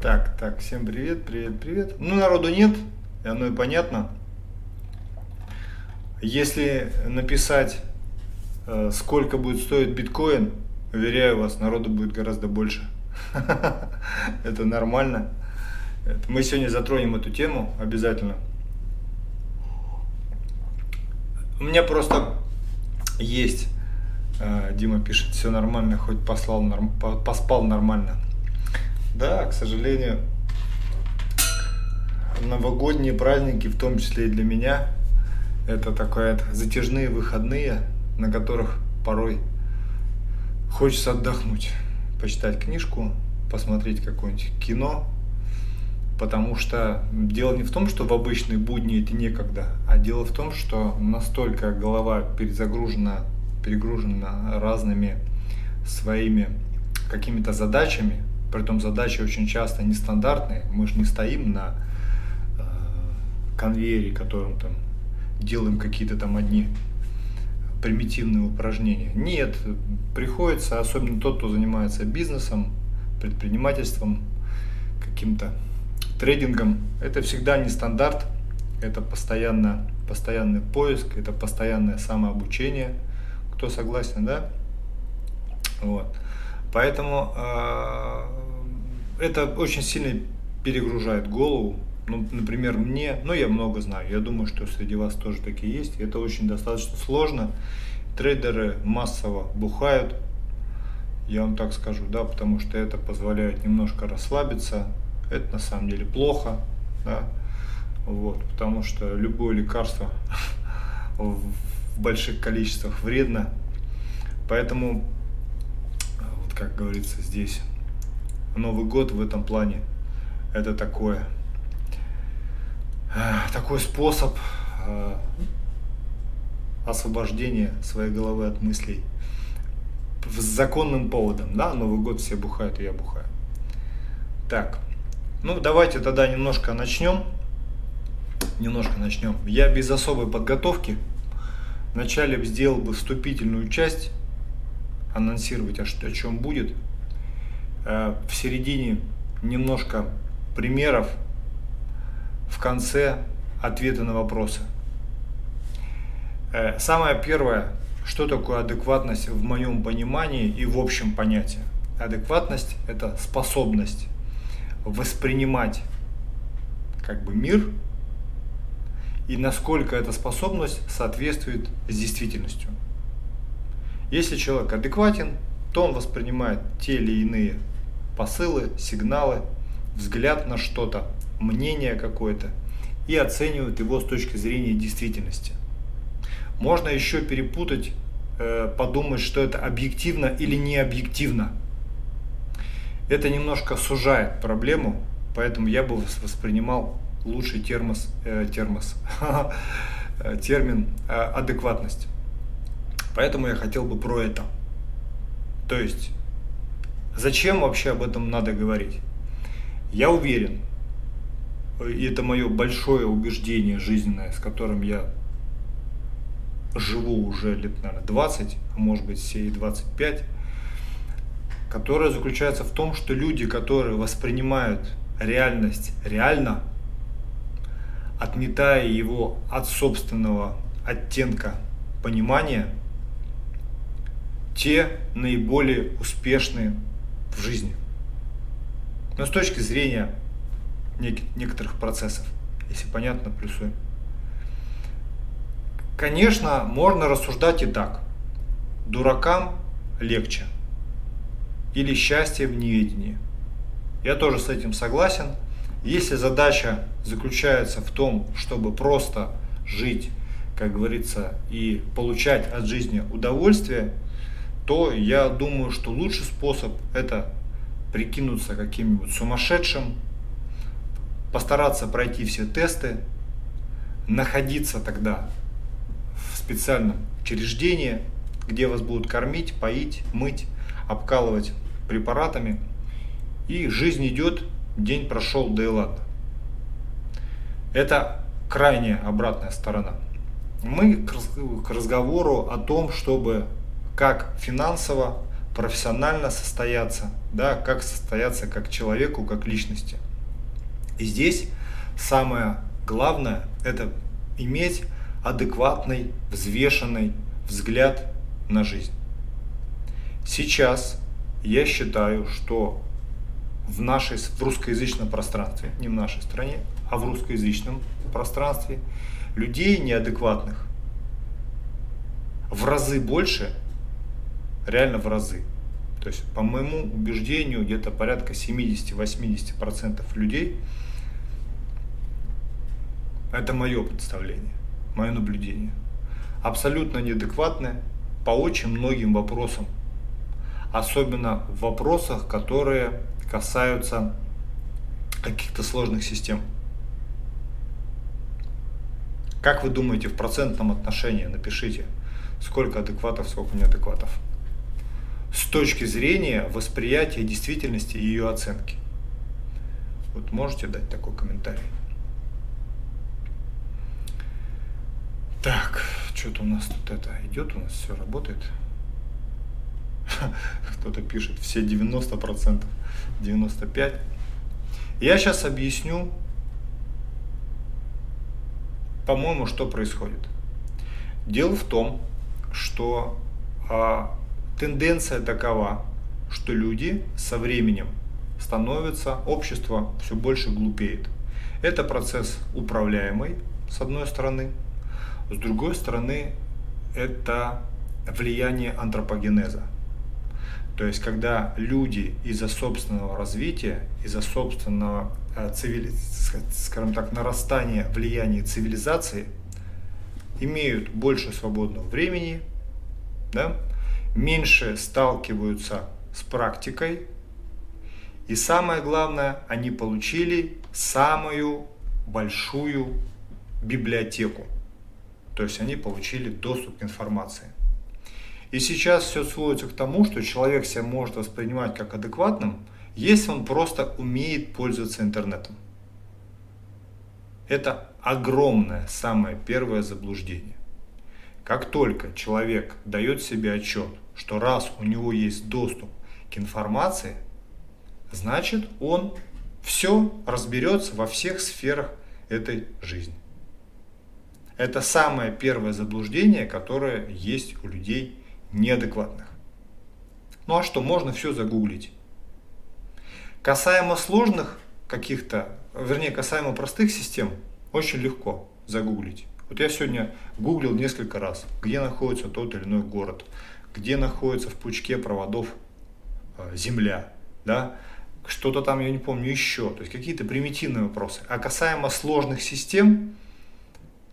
Так, так, всем привет, привет, привет. Ну, народу нет, и оно и понятно. Если написать, э, сколько будет стоить биткоин, уверяю вас, народу будет гораздо больше. Это нормально. Мы сегодня затронем эту тему обязательно. У меня просто есть, э, Дима пишет, все нормально, хоть послал, поспал нормально. Да, к сожалению, новогодние праздники, в том числе и для меня, это такое затяжные выходные, на которых порой хочется отдохнуть, почитать книжку, посмотреть какое-нибудь кино, потому что дело не в том, что в обычные будни это некогда, а дело в том, что настолько голова перезагружена, перегружена разными своими какими-то задачами, Притом задачи очень часто нестандартные. Мы же не стоим на э, конвейере, которым там делаем какие-то там одни примитивные упражнения. Нет, приходится, особенно тот, кто занимается бизнесом, предпринимательством, каким-то трейдингом, это всегда не стандарт, это постоянно, постоянный поиск, это постоянное самообучение. Кто согласен, да? Вот. Поэтому э, это очень сильно перегружает голову. Ну, например, мне, ну я много знаю, я думаю, что среди вас тоже такие есть. Это очень достаточно сложно. Трейдеры массово бухают, я вам так скажу, да, потому что это позволяет немножко расслабиться. Это на самом деле плохо, да, вот, потому что любое лекарство в больших количествах вредно. Поэтому как говорится, здесь. Новый год в этом плане это такое, э, такой способ э, освобождения своей головы от мыслей с законным поводом, да, Новый год все бухают, и я бухаю. Так, ну давайте тогда немножко начнем, немножко начнем. Я без особой подготовки. Вначале сделал бы вступительную часть анонсировать, о, о чем будет. Э, в середине немножко примеров, в конце ответы на вопросы. Э, самое первое, что такое адекватность в моем понимании и в общем понятии. Адекватность – это способность воспринимать как бы мир и насколько эта способность соответствует с действительностью. Если человек адекватен, то он воспринимает те или иные посылы, сигналы, взгляд на что-то, мнение какое-то и оценивает его с точки зрения действительности. Можно еще перепутать, э, подумать, что это объективно или не объективно. Это немножко сужает проблему, поэтому я бы воспринимал лучший термос, э, термос, термин э, адекватность. Поэтому я хотел бы про это. То есть, зачем вообще об этом надо говорить? Я уверен, и это мое большое убеждение жизненное, с которым я живу уже лет, наверное, 20, а может быть, все и 25, которое заключается в том, что люди, которые воспринимают реальность реально, отметая его от собственного оттенка понимания – те наиболее успешные в жизни. Но с точки зрения некоторых процессов, если понятно, плюсуем. Конечно, можно рассуждать и так. Дуракам легче. Или счастье в неведении. Я тоже с этим согласен. Если задача заключается в том, чтобы просто жить, как говорится, и получать от жизни удовольствие – то я думаю, что лучший способ это прикинуться каким-нибудь сумасшедшим, постараться пройти все тесты, находиться тогда в специальном учреждении, где вас будут кормить, поить, мыть, обкалывать препаратами. И жизнь идет, день прошел, да и ладно. Это крайняя обратная сторона. Мы к разговору о том, чтобы как финансово профессионально состояться, да, как состояться как человеку, как личности. И здесь самое главное – это иметь адекватный, взвешенный взгляд на жизнь. Сейчас я считаю, что в нашей в русскоязычном пространстве, не в нашей стране, а в русскоязычном пространстве, людей неадекватных в разы больше, реально в разы. То есть, по моему убеждению, где-то порядка 70-80% людей, это мое представление, мое наблюдение, абсолютно неадекватные по очень многим вопросам. Особенно в вопросах, которые касаются каких-то сложных систем. Как вы думаете в процентном отношении? Напишите, сколько адекватов, сколько неадекватов. Точки зрения восприятия действительности и ее оценки. Вот можете дать такой комментарий? Так, что-то у нас тут это идет, у нас все работает. Кто-то пишет, все 90%, 95%. Я сейчас объясню, по-моему, что происходит. Дело в том, что а, тенденция такова, что люди со временем становятся, общество все больше глупеет. Это процесс управляемый, с одной стороны. С другой стороны, это влияние антропогенеза. То есть, когда люди из-за собственного развития, из-за собственного, э, цивили... скажем так, нарастания влияния цивилизации, имеют больше свободного времени, да, меньше сталкиваются с практикой, и самое главное, они получили самую большую библиотеку. То есть они получили доступ к информации. И сейчас все сводится к тому, что человек себя может воспринимать как адекватным, если он просто умеет пользоваться интернетом. Это огромное, самое первое заблуждение. Как только человек дает себе отчет, что раз у него есть доступ к информации, значит он все разберется во всех сферах этой жизни. Это самое первое заблуждение, которое есть у людей неадекватных. Ну а что, можно все загуглить. Касаемо сложных каких-то, вернее, касаемо простых систем, очень легко загуглить. Вот я сегодня гуглил несколько раз, где находится тот или иной город, где находится в пучке проводов э, земля, да, что-то там, я не помню, еще, то есть какие-то примитивные вопросы. А касаемо сложных систем,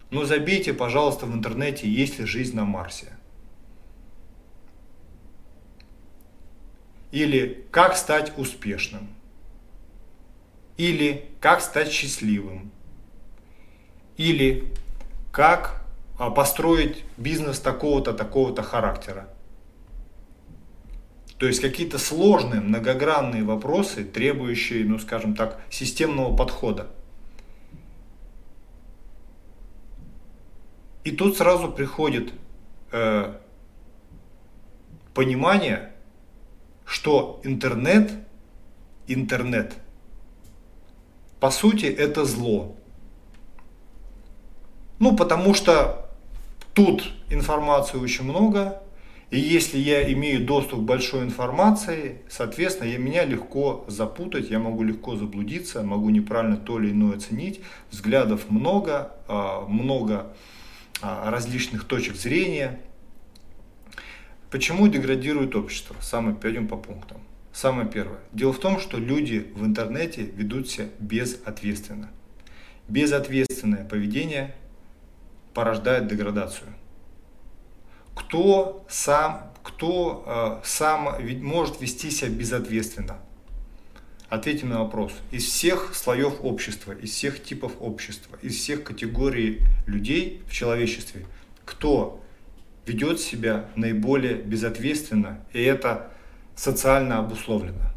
ну забейте, пожалуйста, в интернете, есть ли жизнь на Марсе. Или как стать успешным. Или как стать счастливым. Или как а, построить бизнес такого-то, такого-то характера. То есть какие-то сложные, многогранные вопросы, требующие, ну скажем так, системного подхода. И тут сразу приходит э, понимание, что интернет, интернет, по сути, это зло. Ну, потому что тут информации очень много, и если я имею доступ к большой информации, соответственно, я, меня легко запутать, я могу легко заблудиться, могу неправильно то или иное оценить. Взглядов много, а, много а, различных точек зрения – Почему деградирует общество? Самое, пойдем по пунктам. Самое первое. Дело в том, что люди в интернете ведут себя безответственно. Безответственное поведение порождает деградацию. Кто сам, кто э, сам может вести себя безответственно? Ответим на вопрос. Из всех слоев общества, из всех типов общества, из всех категорий людей в человечестве, кто ведет себя наиболее безответственно, и это социально обусловлено.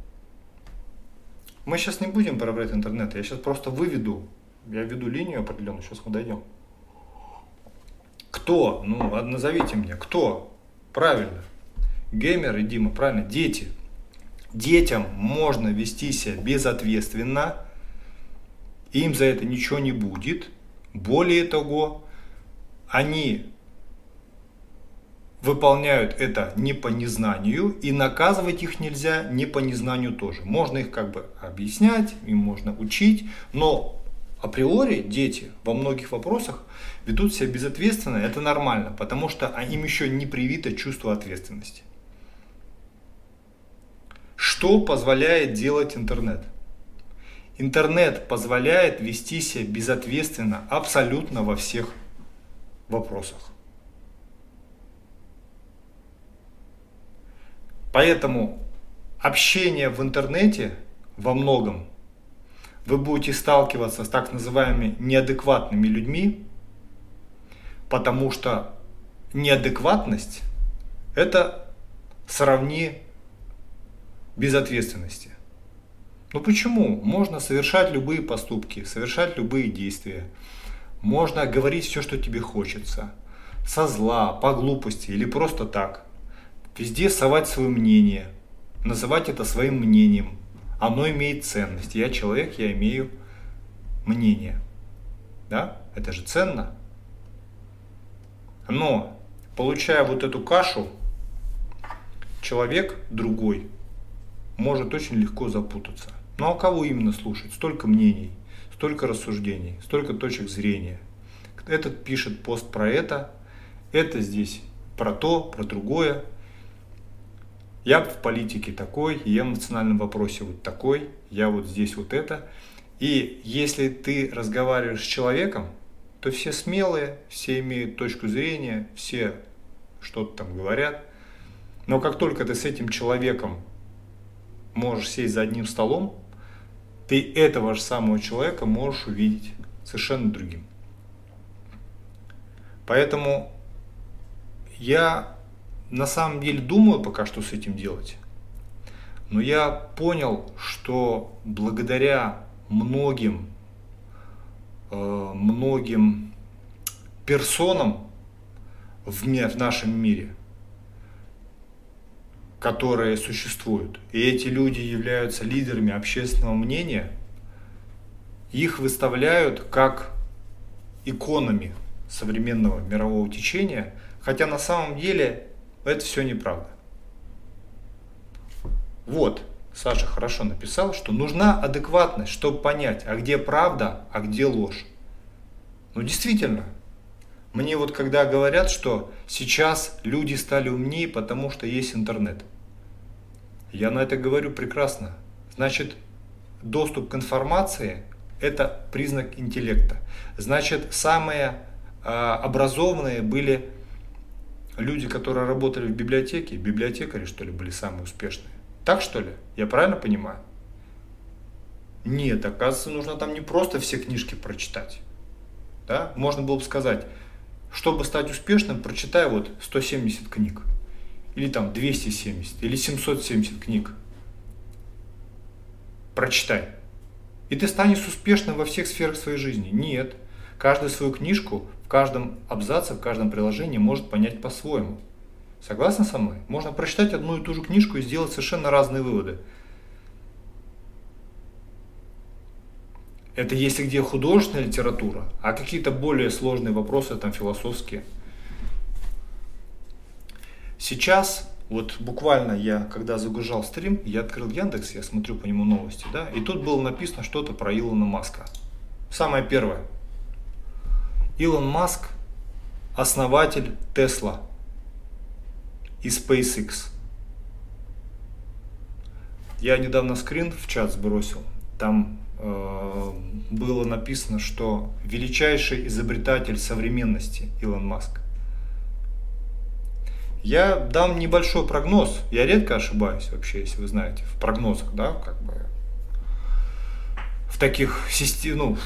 Мы сейчас не будем проверять интернет, я сейчас просто выведу, я веду линию определенную, сейчас мы дойдем. Кто? Ну, назовите мне, кто? Правильно. Геймер и Дима, правильно? Дети. Детям можно вести себя безответственно, им за это ничего не будет. Более того, они выполняют это не по незнанию, и наказывать их нельзя не по незнанию тоже. Можно их как бы объяснять, им можно учить, но априори дети во многих вопросах ведут себя безответственно, это нормально, потому что им еще не привито чувство ответственности. Что позволяет делать интернет? Интернет позволяет вести себя безответственно абсолютно во всех вопросах. Поэтому общение в интернете во многом вы будете сталкиваться с так называемыми неадекватными людьми, потому что неадекватность это сравни безответственности. Ну почему? Можно совершать любые поступки, совершать любые действия. Можно говорить все, что тебе хочется. Со зла, по глупости или просто так. Везде совать свое мнение. Называть это своим мнением. Оно имеет ценность. Я человек, я имею мнение. Да? Это же ценно. Но, получая вот эту кашу, человек другой может очень легко запутаться. Ну а кого именно слушать? Столько мнений, столько рассуждений, столько точек зрения. Этот пишет пост про это, это здесь про то, про другое. Я в политике такой, я в национальном вопросе вот такой, я вот здесь вот это. И если ты разговариваешь с человеком, то все смелые, все имеют точку зрения, все что-то там говорят. Но как только ты с этим человеком можешь сесть за одним столом, ты этого же самого человека можешь увидеть совершенно другим. Поэтому я на самом деле думаю пока что с этим делать. Но я понял, что благодаря многим, э, многим персонам в, в нашем мире, которые существуют, и эти люди являются лидерами общественного мнения, их выставляют как иконами современного мирового течения, хотя на самом деле это все неправда. Вот, Саша хорошо написал, что нужна адекватность, чтобы понять, а где правда, а где ложь. Ну действительно, мне вот когда говорят, что сейчас люди стали умнее, потому что есть интернет. Я на это говорю прекрасно. Значит, доступ к информации – это признак интеллекта. Значит, самые э, образованные были люди, которые работали в библиотеке, библиотекари, что ли, были самые успешные. Так что ли? Я правильно понимаю? Нет, оказывается, нужно там не просто все книжки прочитать. Да? Можно было бы сказать, чтобы стать успешным, прочитай вот 170 книг. Или там 270, или 770 книг. Прочитай. И ты станешь успешным во всех сферах своей жизни. Нет. Каждую свою книжку в каждом абзаце, в каждом приложении может понять по-своему. Согласны со мной? Можно прочитать одну и ту же книжку и сделать совершенно разные выводы. Это если где художественная литература, а какие-то более сложные вопросы, там философские. Сейчас, вот буквально я, когда загружал стрим, я открыл Яндекс, я смотрю по нему новости, да, и тут было написано что-то про Илона Маска. Самое первое. Илон Маск – основатель Тесла и SpaceX. Я недавно скрин в чат сбросил. Там Э, было написано, что величайший изобретатель современности Илон Маск. Я дам небольшой прогноз. Я редко ошибаюсь вообще, если вы знаете, в прогнозах, да, как бы в таких систем, ну,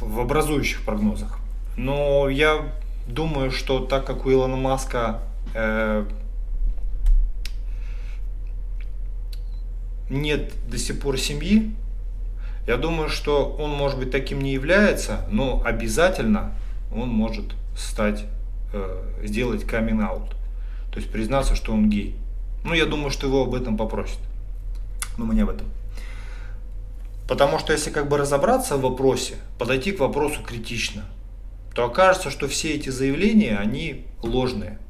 в образующих прогнозах. Но я думаю, что так как у Илона Маска э, нет до сих пор семьи, я думаю, что он, может быть, таким не является, но обязательно он может стать, э, сделать камин аут. То есть признаться, что он гей. Ну, я думаю, что его об этом попросят. Но мы не об этом. Потому что если как бы разобраться в вопросе, подойти к вопросу критично, то окажется, что все эти заявления, они ложные.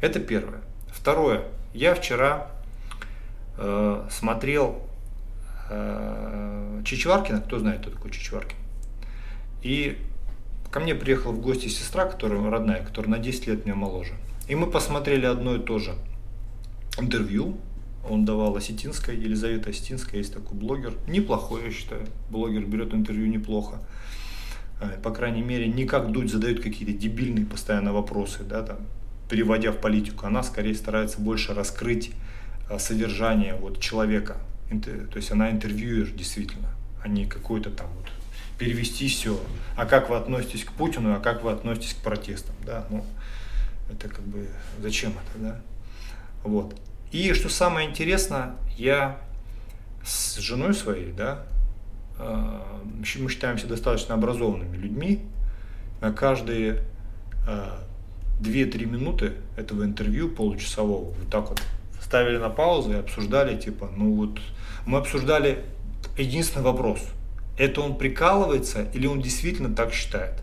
Это первое. Второе. Я вчера э, смотрел э, Чичваркина, кто знает, кто такой Чичваркин. И ко мне приехала в гости сестра, которая родная, которая на 10 лет меня моложе. И мы посмотрели одно и то же интервью. Он давал Осетинской, Елизавета Осетинская, есть такой блогер. Неплохой, я считаю. Блогер берет интервью неплохо. Э, по крайней мере, не как Дудь задает какие-то дебильные постоянно вопросы, да, там, переводя в политику. Она скорее старается больше раскрыть э, содержание вот, человека. То есть она интервьюер действительно, а не какой-то там вот перевести все. А как вы относитесь к Путину, а как вы относитесь к протестам, да? Ну, это как бы зачем это, да? Вот. И что самое интересное, я с женой своей, да, э, мы считаемся достаточно образованными людьми, на каждые 2-3 э, минуты этого интервью получасового вот так вот ставили на паузу и обсуждали, типа, ну вот, мы обсуждали единственный вопрос – это он прикалывается или он действительно так считает.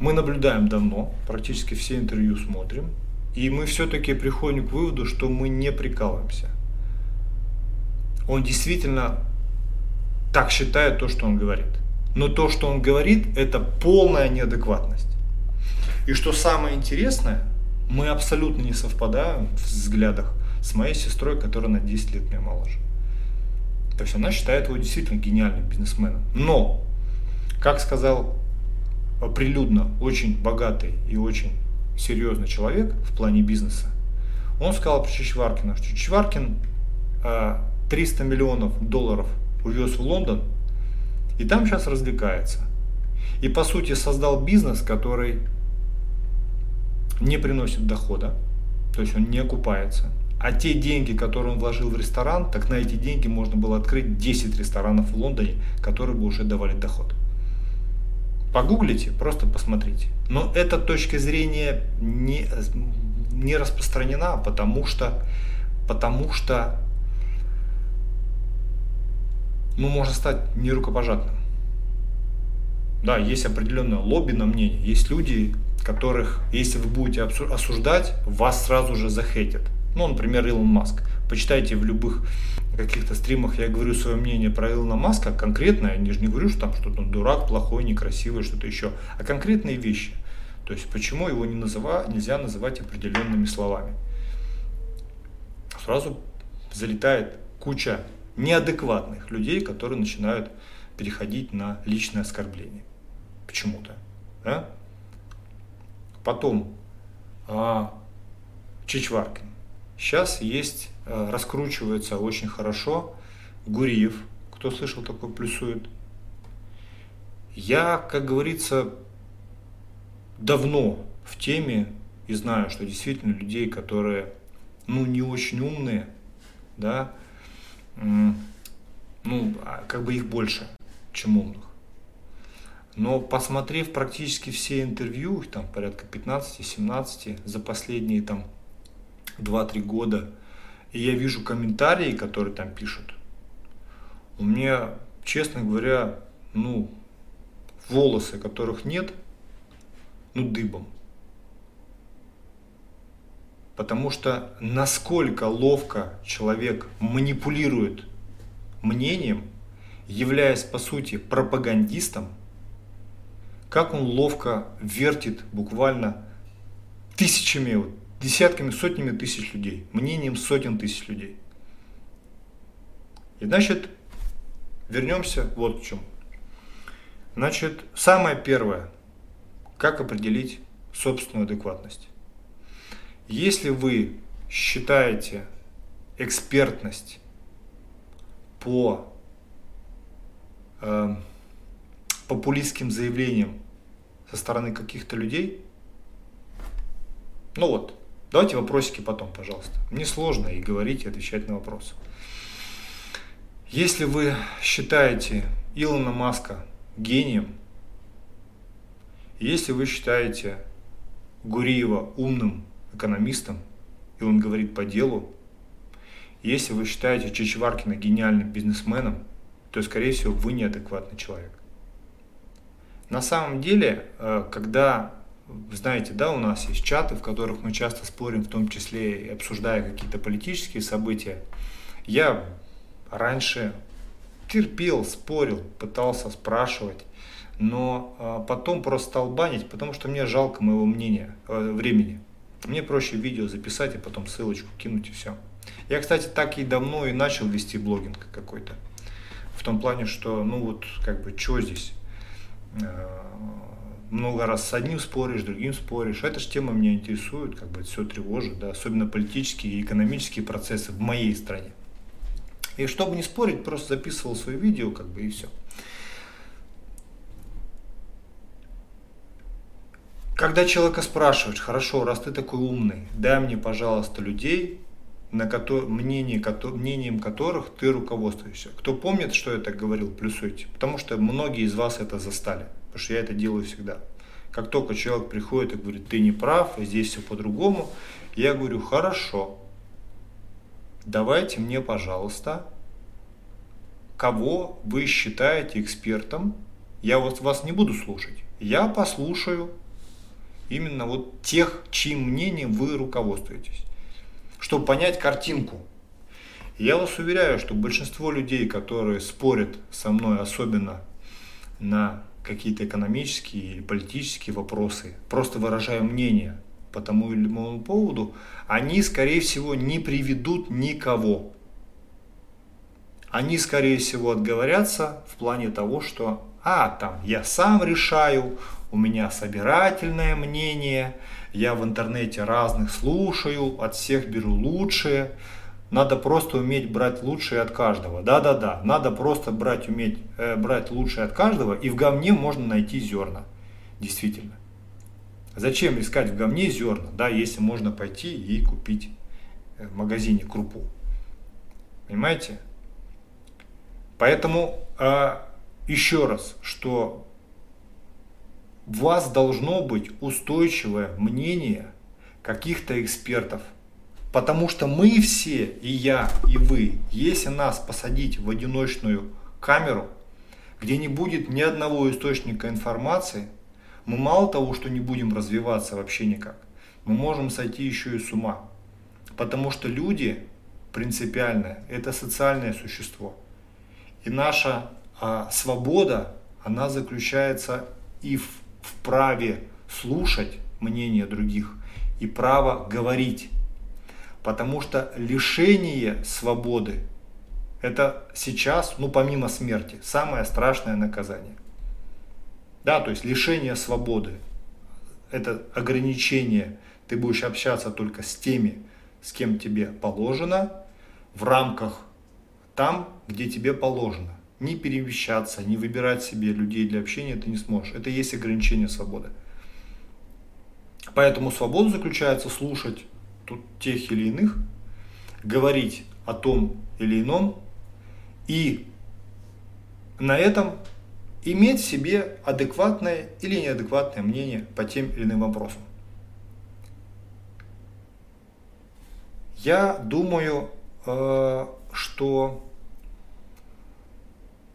Мы наблюдаем давно, практически все интервью смотрим, и мы все-таки приходим к выводу, что мы не прикалываемся. Он действительно так считает то, что он говорит. Но то, что он говорит, это полная неадекватность. И что самое интересное, мы абсолютно не совпадаем в взглядах с моей сестрой, которая на 10 лет меня моложе. То есть она считает его действительно гениальным бизнесменом. Но, как сказал прилюдно очень богатый и очень серьезный человек в плане бизнеса, он сказал про Чичваркина, что Чичваркин 300 миллионов долларов увез в Лондон и там сейчас развлекается. И по сути создал бизнес, который не приносит дохода, то есть он не окупается, а те деньги, которые он вложил в ресторан, так на эти деньги можно было открыть 10 ресторанов в Лондоне, которые бы уже давали доход. Погуглите, просто посмотрите. Но эта точка зрения не, не распространена, потому что, потому что ну, можно стать нерукопожатным. Да, есть определенное лобби на мнение. Есть люди, которых, если вы будете осуждать, вас сразу же захейтят. Ну, например, Илон Маск. Почитайте в любых каких-то стримах, я говорю свое мнение про Илона Маска, конкретное, я же не говорю, что там что-то дурак, плохой, некрасивый, что-то еще, а конкретные вещи. То есть, почему его не называ, нельзя называть определенными словами. Сразу залетает куча неадекватных людей, которые начинают переходить на личное оскорбление. Почему-то. Да? Потом а, Чичваркин. Сейчас есть, раскручивается очень хорошо. Гуриев, кто слышал такой, плюсует. Я, как говорится, давно в теме и знаю, что действительно людей, которые, ну, не очень умные, да, ну, а как бы их больше, чем умных. Но посмотрев практически все интервью, там порядка 15-17 за последние там 2-3 года, и я вижу комментарии, которые там пишут, у меня, честно говоря, ну, волосы, которых нет, ну, дыбом. Потому что насколько ловко человек манипулирует мнением, являясь по сути пропагандистом, как он ловко вертит буквально тысячами, вот, десятками, сотнями тысяч людей, мнением сотен тысяч людей. И значит, вернемся вот в чем. Значит, самое первое, как определить собственную адекватность. Если вы считаете экспертность по э, популистским заявлениям со стороны каких-то людей, ну вот, Давайте вопросики потом, пожалуйста. Мне сложно и говорить, и отвечать на вопросы. Если вы считаете Илона Маска гением, Если вы считаете Гуриева умным экономистом, и он говорит по делу, если вы считаете Чичваркина гениальным бизнесменом, то, скорее всего, вы неадекватный человек. На самом деле, э, когда, знаете, да, у нас есть чаты, в которых мы часто спорим, в том числе и обсуждая какие-то политические события, я раньше терпел, спорил, пытался спрашивать, но э, потом просто стал банить, потому что мне жалко моего мнения, э, времени. Мне проще видео записать, и потом ссылочку кинуть и все. Я, кстати, так и давно и начал вести блогинг какой-то. В том плане, что, ну вот, как бы, что здесь? Много раз с одним споришь, другим споришь. Эта же тема меня интересует, как бы все тревожит, да, особенно политические и экономические процессы в моей стране. И чтобы не спорить, просто записывал свои видео, как бы, и все. Когда человека спрашивают, хорошо, раз ты такой умный, дай мне, пожалуйста, людей, на ко- мнение, ко- мнением которых ты руководствуешься. Кто помнит, что я так говорил, плюсуйте. Потому что многие из вас это застали. Потому что я это делаю всегда. Как только человек приходит и говорит, ты не прав, здесь все по-другому, я говорю, хорошо, давайте мне, пожалуйста, кого вы считаете экспертом. Я вот вас не буду слушать. Я послушаю именно вот тех, чьим мнением вы руководствуетесь чтобы понять картинку. Я вас уверяю, что большинство людей, которые спорят со мной, особенно на какие-то экономические или политические вопросы, просто выражая мнение по тому или иному поводу, они, скорее всего, не приведут никого. Они, скорее всего, отговорятся в плане того, что «а, там, я сам решаю, у меня собирательное мнение, я в интернете разных слушаю, от всех беру лучшее. Надо просто уметь брать лучшее от каждого. Да-да-да, надо просто брать, уметь э, брать лучшее от каждого, и в говне можно найти зерна. Действительно. Зачем искать в говне зерна, да, если можно пойти и купить э, в магазине крупу. Понимаете? Поэтому э, еще раз, что у вас должно быть устойчивое мнение каких-то экспертов. Потому что мы все, и я, и вы, если нас посадить в одиночную камеру, где не будет ни одного источника информации, мы мало того, что не будем развиваться вообще никак, мы можем сойти еще и с ума. Потому что люди принципиально это социальное существо. И наша а, свобода, она заключается и в в праве слушать мнение других и право говорить. Потому что лишение свободы – это сейчас, ну помимо смерти, самое страшное наказание. Да, то есть лишение свободы – это ограничение. Ты будешь общаться только с теми, с кем тебе положено, в рамках там, где тебе положено не перемещаться, не выбирать себе людей для общения ты не сможешь. Это и есть ограничение свободы. Поэтому свобода заключается слушать тут тех или иных, говорить о том или ином и на этом иметь себе адекватное или неадекватное мнение по тем или иным вопросам. Я думаю, э, что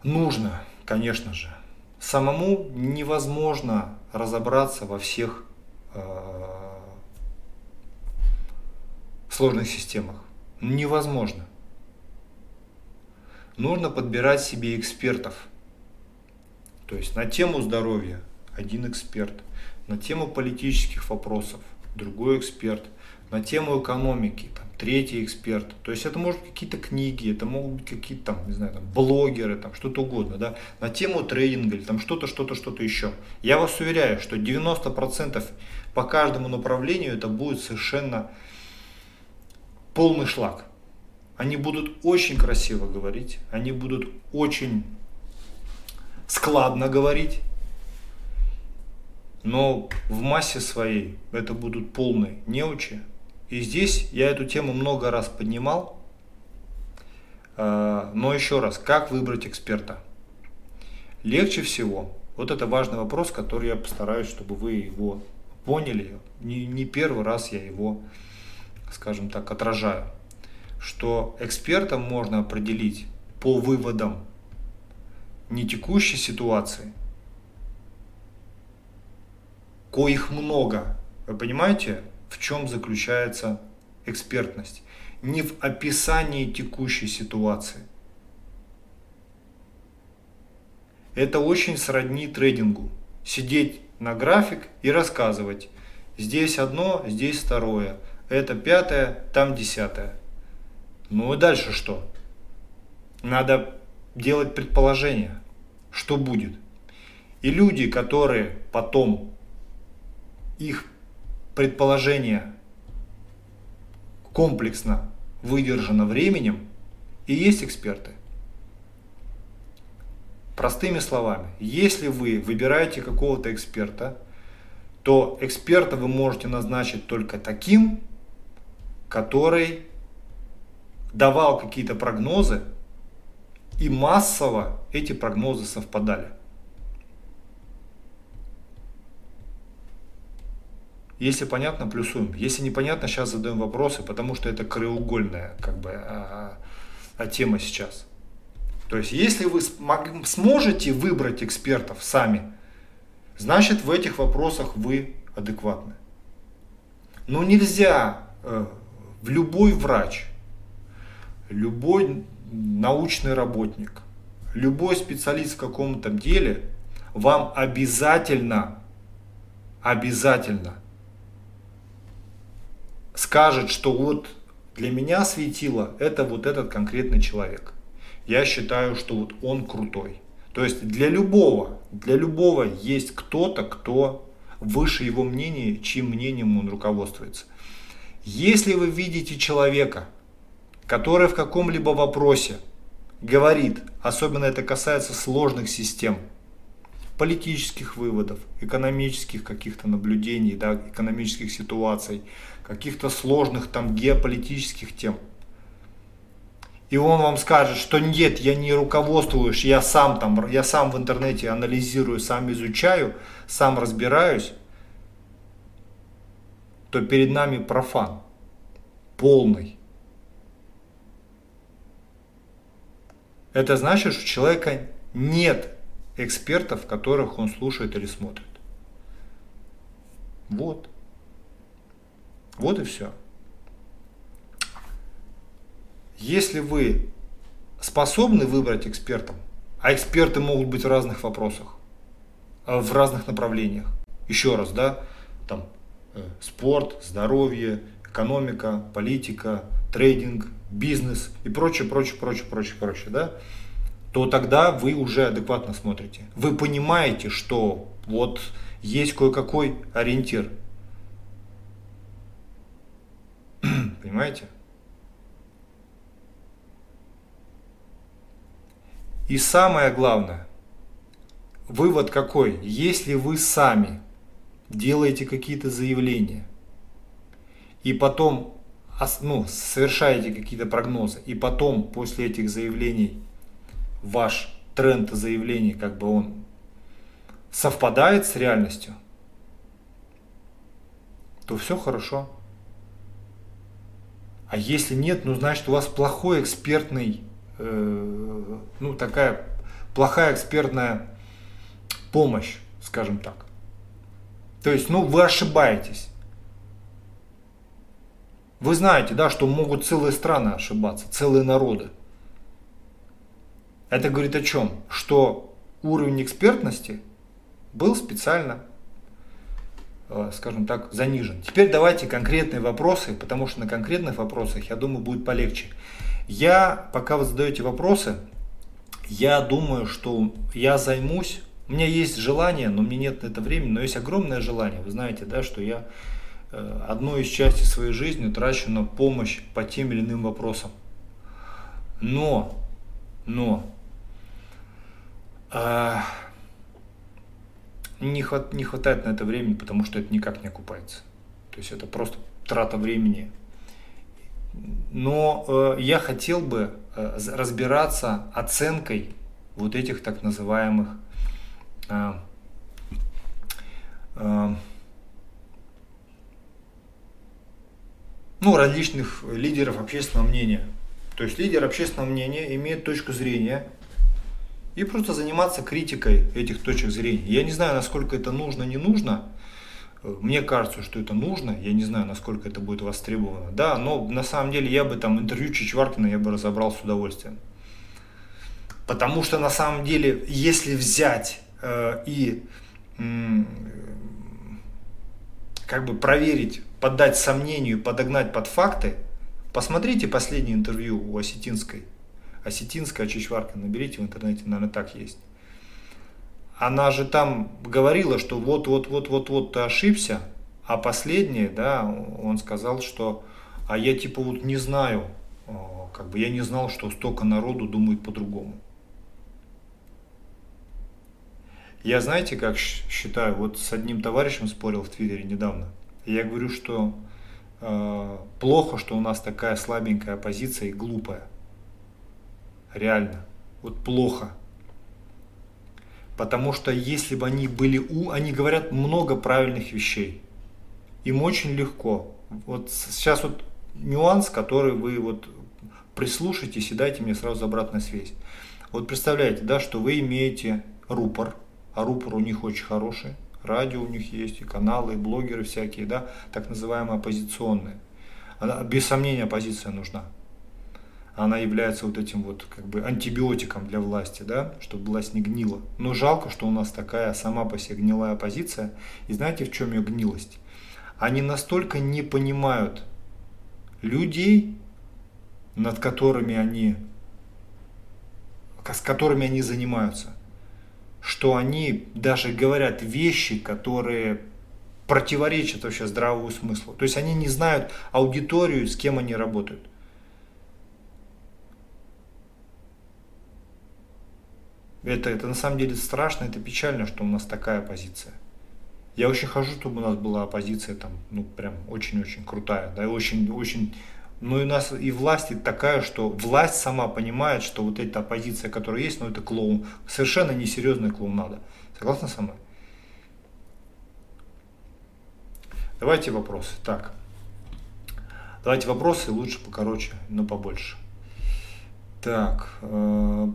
нужно, конечно же. Самому невозможно разобраться во всех э, сложных системах. Невозможно. Нужно подбирать себе экспертов. То есть на тему здоровья один эксперт, на тему политических вопросов другой эксперт, на тему экономики там, третий эксперт. То есть это может быть какие-то книги, это могут быть какие-то там, не знаю, там, блогеры, там что-то угодно, да, на тему трейдинга или там что-то, что-то, что-то еще. Я вас уверяю, что 90% по каждому направлению это будет совершенно полный шлак. Они будут очень красиво говорить, они будут очень складно говорить, но в массе своей это будут полные неучи, и здесь я эту тему много раз поднимал. А, но еще раз, как выбрать эксперта? Легче всего Вот это важный вопрос, который я постараюсь, чтобы вы его поняли. Не, первый раз я его, скажем так, отражаю. Что экспертам можно определить по выводам не текущей ситуации, коих много. Вы понимаете, в чем заключается экспертность? Не в описании текущей ситуации – Это очень сродни трейдингу. Сидеть на график и рассказывать. Здесь одно, здесь второе. Это пятое, там десятое. Ну и дальше что? Надо делать предположение, что будет. И люди, которые потом их предположение комплексно выдержано временем, и есть эксперты. Простыми словами, если вы выбираете какого-то эксперта, то эксперта вы можете назначить только таким, который давал какие-то прогнозы, и массово эти прогнозы совпадали. Если понятно, плюсуем. Если непонятно, сейчас задаем вопросы, потому что это краеугольная как бы, а, а, тема сейчас. То есть, если вы сможете выбрать экспертов сами, значит в этих вопросах вы адекватны. Но нельзя э, в любой врач, любой научный работник, любой специалист в каком-то деле вам обязательно, обязательно скажет, что вот для меня светило это вот этот конкретный человек я считаю, что вот он крутой. То есть для любого, для любого есть кто-то, кто выше его мнения, чьим мнением он руководствуется. Если вы видите человека, который в каком-либо вопросе говорит, особенно это касается сложных систем, политических выводов, экономических каких-то наблюдений, да, экономических ситуаций, каких-то сложных там геополитических тем – и он вам скажет, что нет, я не руководствуюсь, я сам там, я сам в интернете анализирую, сам изучаю, сам разбираюсь, то перед нами профан полный. Это значит, что у человека нет экспертов, которых он слушает или смотрит. Вот. Вот и все. Если вы способны выбрать экспертом, а эксперты могут быть в разных вопросах, э, в разных направлениях. Еще раз, да, там спорт, здоровье, экономика, политика, трейдинг, бизнес и прочее, прочее, прочее, прочее, прочее, да, то тогда вы уже адекватно смотрите. Вы понимаете, что вот есть кое-какой ориентир. Понимаете? И самое главное, вывод какой? Если вы сами делаете какие-то заявления и потом ну, совершаете какие-то прогнозы, и потом после этих заявлений ваш тренд заявлений, как бы он совпадает с реальностью, то все хорошо. А если нет, ну значит у вас плохой экспертный Э, ну, такая плохая экспертная помощь, скажем так. То есть, ну, вы ошибаетесь. Вы знаете, да, что могут целые страны ошибаться, целые народы. Это говорит о чем? Что уровень экспертности был специально, э, скажем так, занижен. Теперь давайте конкретные вопросы, потому что на конкретных вопросах, я думаю, будет полегче. Я, пока вы задаете вопросы, я думаю, что я займусь. У меня есть желание, но мне нет на это времени, но есть огромное желание. Вы знаете, да, что я э, одну из частей своей жизни трачу на помощь по тем или иным вопросам. Но, но, э, не, хват, не хватает на это времени, потому что это никак не окупается. То есть это просто трата времени но э, я хотел бы э, разбираться оценкой вот этих так называемых э, э, ну, различных лидеров общественного мнения. То есть лидер общественного мнения имеет точку зрения и просто заниматься критикой этих точек зрения. Я не знаю, насколько это нужно, не нужно. Мне кажется, что это нужно. Я не знаю, насколько это будет востребовано. Да, но на самом деле я бы там интервью Чичваркина я бы разобрал с удовольствием. Потому что на самом деле, если взять э, и э, как бы проверить, поддать сомнению, подогнать под факты, посмотрите последнее интервью у Осетинской. Осетинская Чичварка, наберите в интернете, наверное, так есть. Она же там говорила, что вот-вот-вот-вот-вот ты ошибся, а последнее, да, он сказал, что а я типа вот не знаю, э, как бы я не знал, что столько народу думает по-другому. Я знаете, как считаю, вот с одним товарищем спорил в Твиттере недавно. Я говорю, что э, плохо, что у нас такая слабенькая оппозиция и глупая. Реально. Вот плохо. Потому что если бы они были у, они говорят много правильных вещей. Им очень легко. Вот сейчас вот нюанс, который вы вот прислушайтесь и дайте мне сразу обратную связь. Вот представляете, да, что вы имеете рупор, а рупор у них очень хороший, радио у них есть, и каналы, и блогеры всякие, да, так называемые оппозиционные. Она, без сомнения оппозиция нужна. Она является вот этим вот как бы антибиотиком для власти, да, чтобы власть не гнила. Но жалко, что у нас такая сама по себе гнилая оппозиция. И знаете, в чем ее гнилость? Они настолько не понимают людей, над которыми они, с которыми они занимаются что они даже говорят вещи, которые противоречат вообще здравому смыслу. То есть они не знают аудиторию, с кем они работают. Это, это на самом деле страшно, это печально, что у нас такая позиция. Я очень хожу, чтобы у нас была оппозиция там, ну, прям очень-очень крутая, да, очень, ну и у нас и власть такая, что власть сама понимает, что вот эта оппозиция, которая есть, ну это клоун, совершенно несерьезная клоунада. Согласна со мной? Давайте вопросы. Так. Давайте вопросы, лучше покороче, но побольше. Так. Э,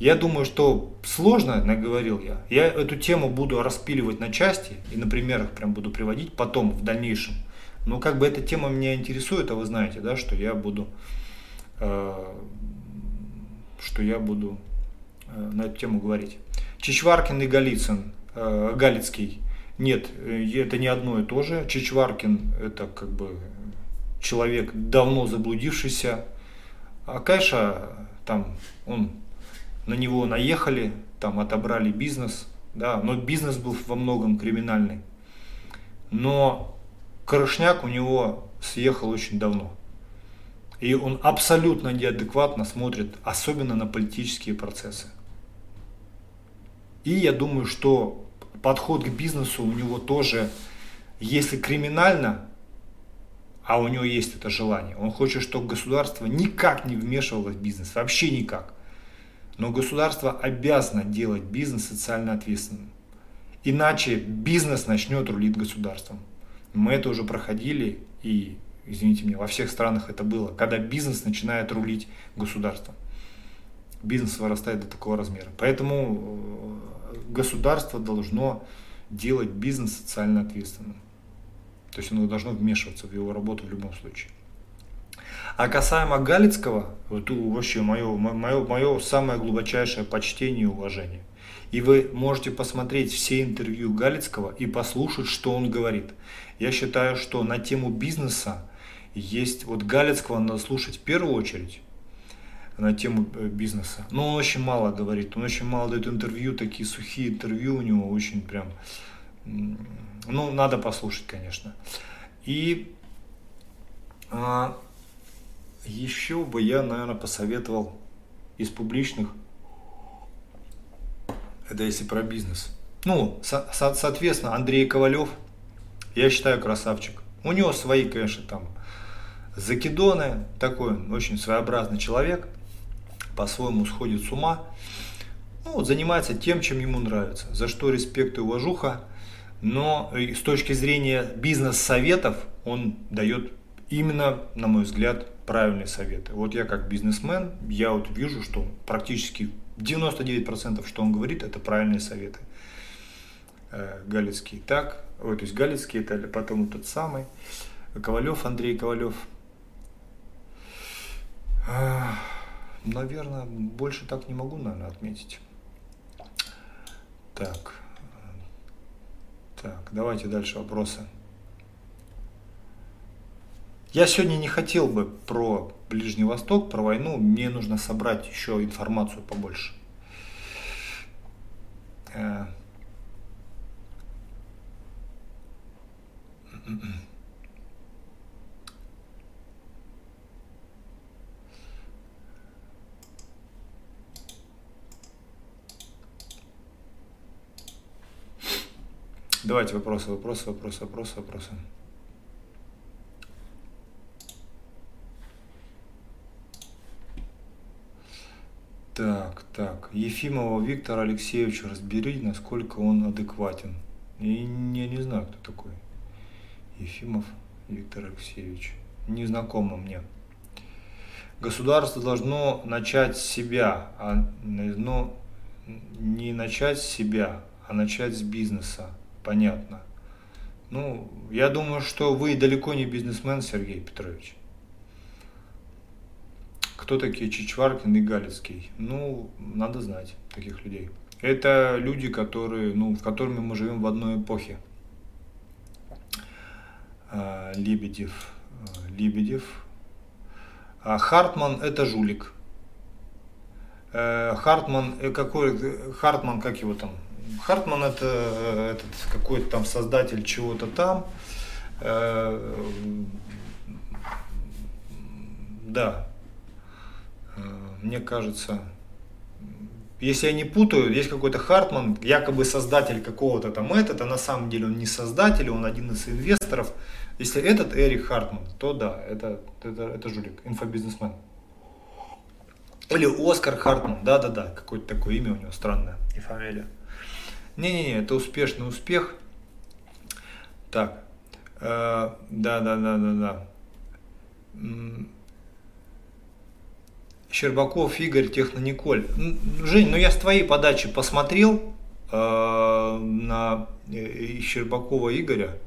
я думаю, что сложно, наговорил я. Я эту тему буду распиливать на части и на примерах прям буду приводить потом, в дальнейшем. Но как бы эта тема меня интересует, а вы знаете, да, что я буду, э, что я буду э, на эту тему говорить. Чичваркин и Голицын, э, Галицкий. Нет, э, это не одно и то же. Чичваркин это как бы человек давно заблудившийся. А Кайша, там, он, на него наехали, там отобрали бизнес, да, но бизнес был во многом криминальный. Но Крышняк у него съехал очень давно. И он абсолютно неадекватно смотрит, особенно на политические процессы. И я думаю, что подход к бизнесу у него тоже, если криминально, а у него есть это желание, он хочет, чтобы государство никак не вмешивалось в бизнес, вообще никак. Но государство обязано делать бизнес социально ответственным. Иначе бизнес начнет рулить государством. Мы это уже проходили, и, извините меня, во всех странах это было, когда бизнес начинает рулить государством. Бизнес вырастает до такого размера. Поэтому э, государство должно делать бизнес социально ответственным. То есть оно должно вмешиваться в его работу в любом случае. А касаемо Галицкого, вот вообще мое, мое, мое самое глубочайшее почтение и уважение. И вы можете посмотреть все интервью Галицкого и послушать, что он говорит. Я считаю, что на тему бизнеса есть, вот Галицкого надо слушать в первую очередь на тему э, бизнеса. Но он очень мало говорит, он очень мало дает интервью, такие сухие интервью у него очень прям, ну, надо послушать, конечно. И а, еще бы я, наверное, посоветовал из публичных, это если про бизнес. Ну, со- соответственно, Андрей Ковалев – я считаю, красавчик. У него свои, конечно, там закидоны, такой очень своеобразный человек, по-своему сходит с ума. ну, занимается тем, чем ему нравится, за что респект и уважуха, но с точки зрения бизнес-советов он дает именно, на мой взгляд, правильные советы. Вот я как бизнесмен, я вот вижу, что практически 99% что он говорит, это правильные советы. Э, Галицкий так, вот, то есть Галицкий, это потом тот самый, Ковалев, Андрей Ковалев. Наверное, больше так не могу, наверное, отметить. Так, так, давайте дальше вопросы. Я сегодня не хотел бы про Ближний Восток, про войну. Мне нужно собрать еще информацию побольше. Э. Давайте вопросы, вопросы, вопросы, вопросы, вопросы. Так, так. Ефимова Виктор Алексеевич, разбери, насколько он адекватен. И я не знаю, кто такой. Ефимов Виктор Алексеевич. Незнакомо мне. Государство должно начать с себя, а но не начать с себя, а начать с бизнеса. Понятно. Ну, я думаю, что вы далеко не бизнесмен, Сергей Петрович. Кто такие Чичваркин и Галицкий? Ну, надо знать таких людей. Это люди, которые, ну, с которыми мы живем в одной эпохе. А, Лебедев, а, Лебедев. А Хартман это жулик. Э, Хартман, э, какой, Хартман, как его там? Хартман это э, этот какой-то там создатель чего-то там. Да, мне кажется, если я не путаю, есть какой-то Хартман, якобы создатель какого-то там этот, а на самом деле он не создатель, он один из инвесторов. Если этот Эрик Хартман, то да, это, это, это жулик, инфобизнесмен. Или Оскар Хартман, да-да-да, какое-то такое имя у него странное и фамилия. Не-не-не, это успешный успех. Так, да-да-да-да-да. Э, Щербаков Игорь, Технониколь. Жень, ну я с твоей подачи посмотрел э, на э, Щербакова Игоря,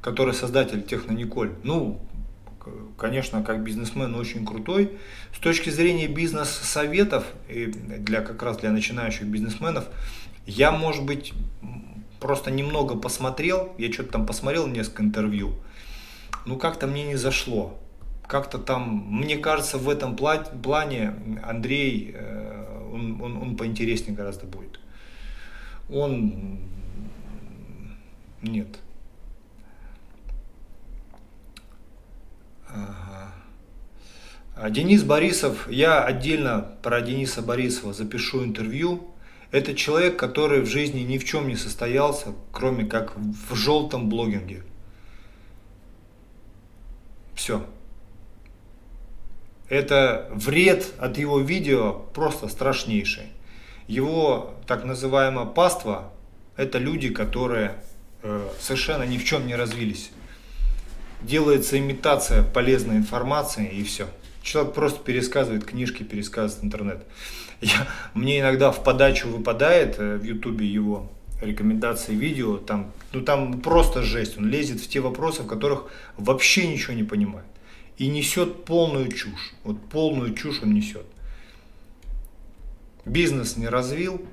который создатель Технониколь. Ну, конечно, как бизнесмен очень крутой. С точки зрения бизнес-советов, для, как раз для начинающих бизнесменов, я, может быть, просто немного посмотрел, я что-то там посмотрел несколько интервью, ну как-то мне не зашло как-то там, мне кажется, в этом плане Андрей, э, он, он, он поинтереснее гораздо будет. Он, нет. Ага. А Денис Борисов, я отдельно про Дениса Борисова запишу интервью. Это человек, который в жизни ни в чем не состоялся, кроме как в желтом блогинге. Все это вред от его видео просто страшнейший. Его так называемое паство – это люди, которые э, совершенно ни в чем не развились. Делается имитация полезной информации и все. Человек просто пересказывает книжки, пересказывает интернет. Я, мне иногда в подачу выпадает э, в ютубе его рекомендации видео, там, ну там просто жесть, он лезет в те вопросы, в которых вообще ничего не понимает и несет полную чушь. Вот полную чушь он несет. Бизнес не развил,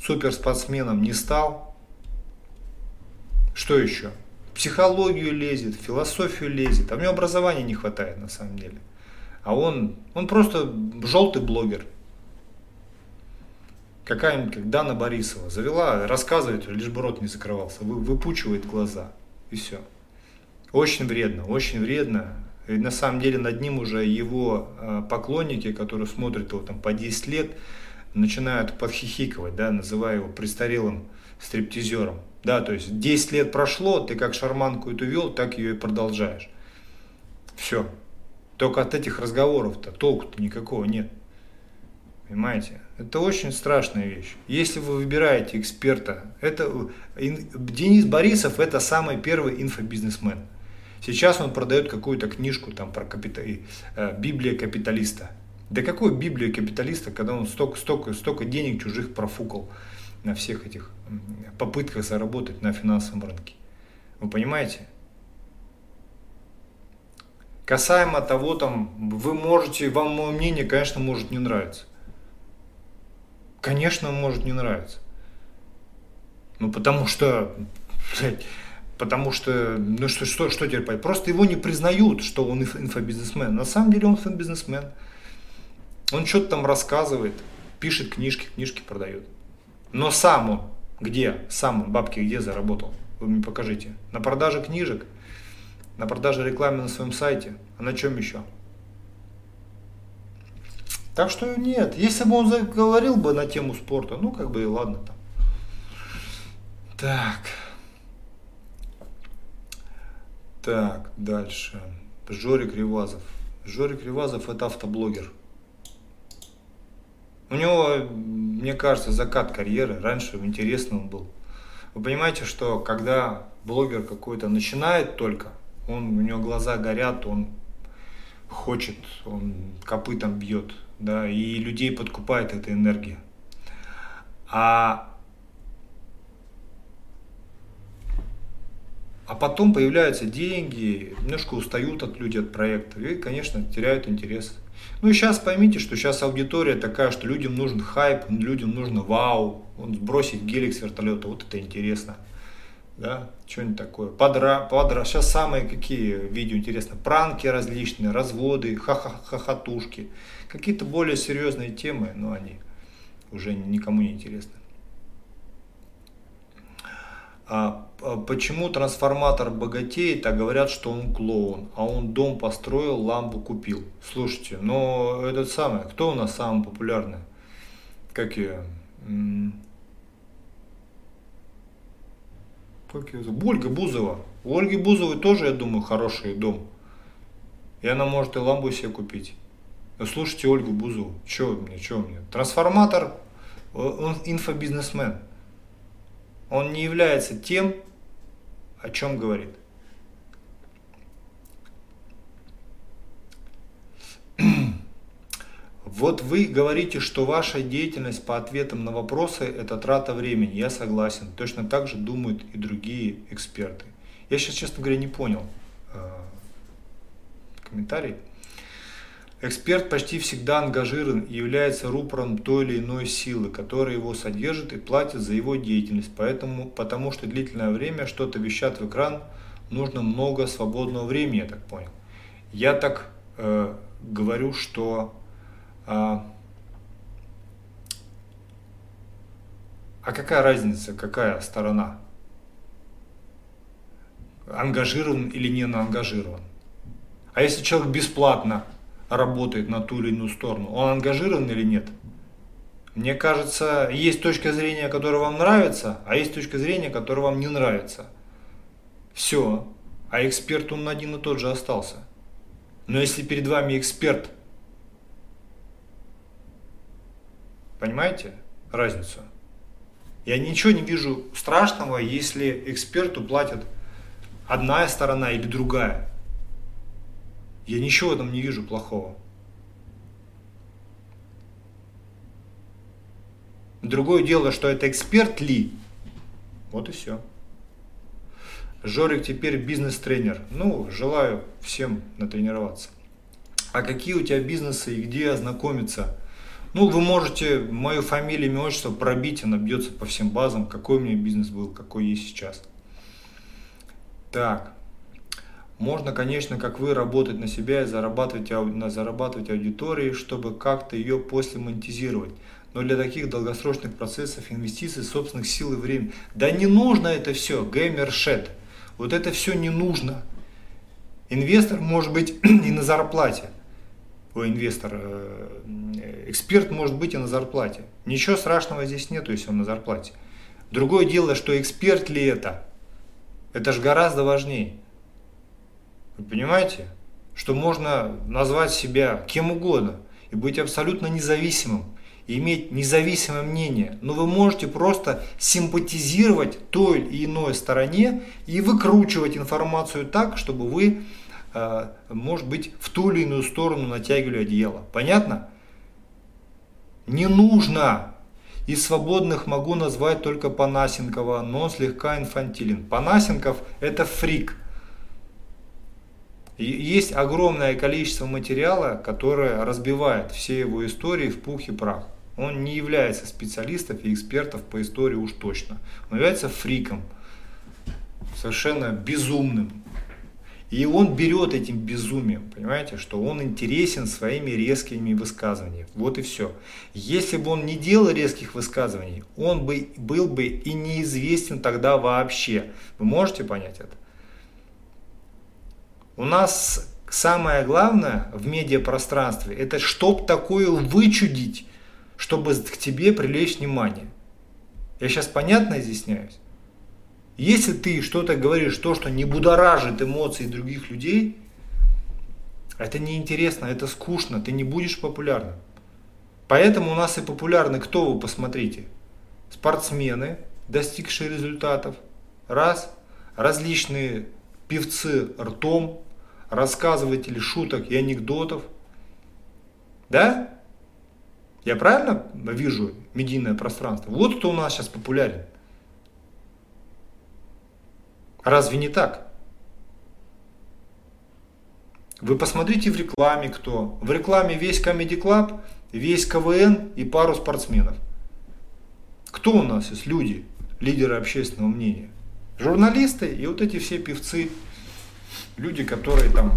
суперспортсменом не стал. Что еще? Психологию лезет, философию лезет. А него образования не хватает на самом деле. А он, он просто желтый блогер. Какая-нибудь, как Дана Борисова, завела, рассказывает, лишь бы рот не закрывался, выпучивает глаза. И все. Очень вредно, очень вредно. И на самом деле над ним уже его э, поклонники, которые смотрят его там по 10 лет, начинают подхихиковать, да, называя его престарелым стриптизером. Да, то есть 10 лет прошло, ты как шарманку эту вел, так ее и продолжаешь. Все. Только от этих разговоров-то толку-то никакого нет. Понимаете? Это очень страшная вещь. Если вы выбираете эксперта, это Денис Борисов это самый первый инфобизнесмен. Сейчас он продает какую-то книжку там про капита... Э, Библия капиталиста. Да какой Библия капиталиста, когда он столько, столько, столько денег чужих профукал на всех этих попытках заработать на финансовом рынке. Вы понимаете? Касаемо того, там, вы можете, вам мое мнение, конечно, может не нравиться. Конечно, может не нравиться. Ну, потому что, блядь, потому что, ну что, что, что теперь? Просто его не признают, что он инфобизнесмен. На самом деле он инфобизнесмен. Он что-то там рассказывает, пишет книжки, книжки продает. Но сам он где? Сам он бабки где заработал? Вы мне покажите. На продаже книжек? На продаже рекламы на своем сайте? А на чем еще? Так что нет. Если бы он заговорил бы на тему спорта, ну как бы и ладно там. Так. Так, дальше. Жорик Ревазов. Жорик Ревазов это автоблогер. У него, мне кажется, закат карьеры. Раньше интересно он был. Вы понимаете, что когда блогер какой-то начинает только, он, у него глаза горят, он хочет, он копытом бьет, да, и людей подкупает эта энергия. А А потом появляются деньги, немножко устают от людей от проекта и, конечно, теряют интерес. Ну и сейчас поймите, что сейчас аудитория такая, что людям нужен хайп, людям нужно вау, он сбросить гелик с вертолета, вот это интересно. Да, что-нибудь такое. Подра, подра. Сейчас самые какие видео интересно. Пранки различные, разводы, ха-ха-хохотушки. Какие-то более серьезные темы, но они уже никому не интересны. А почему трансформатор богатеет, а говорят, что он клоун, а он дом построил, лампу купил. Слушайте, но этот самый, кто у нас самый популярный? Как ее? Как ее? Ольга Бузова. У Ольги Бузовой тоже, я думаю, хороший дом. И она может и ламбу себе купить. Но слушайте Ольгу Бузову. Че мне, че мне? Трансформатор, он инфобизнесмен он не является тем, о чем говорит. Вот вы говорите, что ваша деятельность по ответам на вопросы – это трата времени. Я согласен. Точно так же думают и другие эксперты. Я сейчас, честно говоря, не понял э, комментарий. Эксперт почти всегда ангажирован и является рупором той или иной силы, которая его содержит и платит за его деятельность. Поэтому, потому что длительное время что-то вещат в экран, нужно много свободного времени, я так понял. Я так э, говорю, что э, а какая разница, какая сторона? Ангажирован или не ангажирован? А если человек бесплатно работает на ту или иную сторону, он ангажирован или нет? Мне кажется, есть точка зрения, которая вам нравится, а есть точка зрения, которая вам не нравится. Все. А эксперт он один и тот же остался. Но если перед вами эксперт, понимаете разницу? Я ничего не вижу страшного, если эксперту платят одна сторона или другая. Я ничего в этом не вижу плохого. Другое дело, что это эксперт ли. Вот и все. Жорик теперь бизнес-тренер. Ну, желаю всем натренироваться. А какие у тебя бизнесы и где ознакомиться? Ну, вы можете мою фамилию, имя, отчество пробить, она бьется по всем базам, какой у меня бизнес был, какой есть сейчас. Так, можно, конечно, как вы, работать на себя и зарабатывать, зарабатывать аудитории, чтобы как-то ее после монетизировать. Но для таких долгосрочных процессов инвестиций, собственных сил и времени. Да не нужно это все, геймершет. Вот это все не нужно. Инвестор может быть и на зарплате. Ой, инвестор, э, эксперт может быть и на зарплате. Ничего страшного здесь нету, если он на зарплате. Другое дело, что эксперт ли это? Это же гораздо важнее. Вы понимаете? Что можно назвать себя кем угодно и быть абсолютно независимым и иметь независимое мнение, но вы можете просто симпатизировать той или иной стороне и выкручивать информацию так, чтобы вы, э, может быть, в ту или иную сторону натягивали одеяло. Понятно? Не нужно. Из свободных могу назвать только Панасенкова, но он слегка инфантилен. Панасенков это фрик. Есть огромное количество материала, которое разбивает все его истории в пух и прах. Он не является специалистом и экспертом по истории уж точно. Он является фриком, совершенно безумным. И он берет этим безумием, понимаете, что он интересен своими резкими высказываниями. Вот и все. Если бы он не делал резких высказываний, он бы был бы и неизвестен тогда вообще. Вы можете понять это? У нас самое главное в медиапространстве, это чтоб такое вычудить, чтобы к тебе привлечь внимание. Я сейчас понятно изъясняюсь? Если ты что-то говоришь, то, что не будоражит эмоции других людей, это неинтересно, это скучно, ты не будешь популярным. Поэтому у нас и популярны кто вы, посмотрите. Спортсмены, достигшие результатов, раз, различные певцы ртом, рассказыватели шуток и анекдотов. Да? Я правильно вижу медийное пространство? Вот кто у нас сейчас популярен. Разве не так? Вы посмотрите в рекламе кто. В рекламе весь Comedy Club, весь КВН и пару спортсменов. Кто у нас есть люди, лидеры общественного мнения? Журналисты и вот эти все певцы, люди, которые там,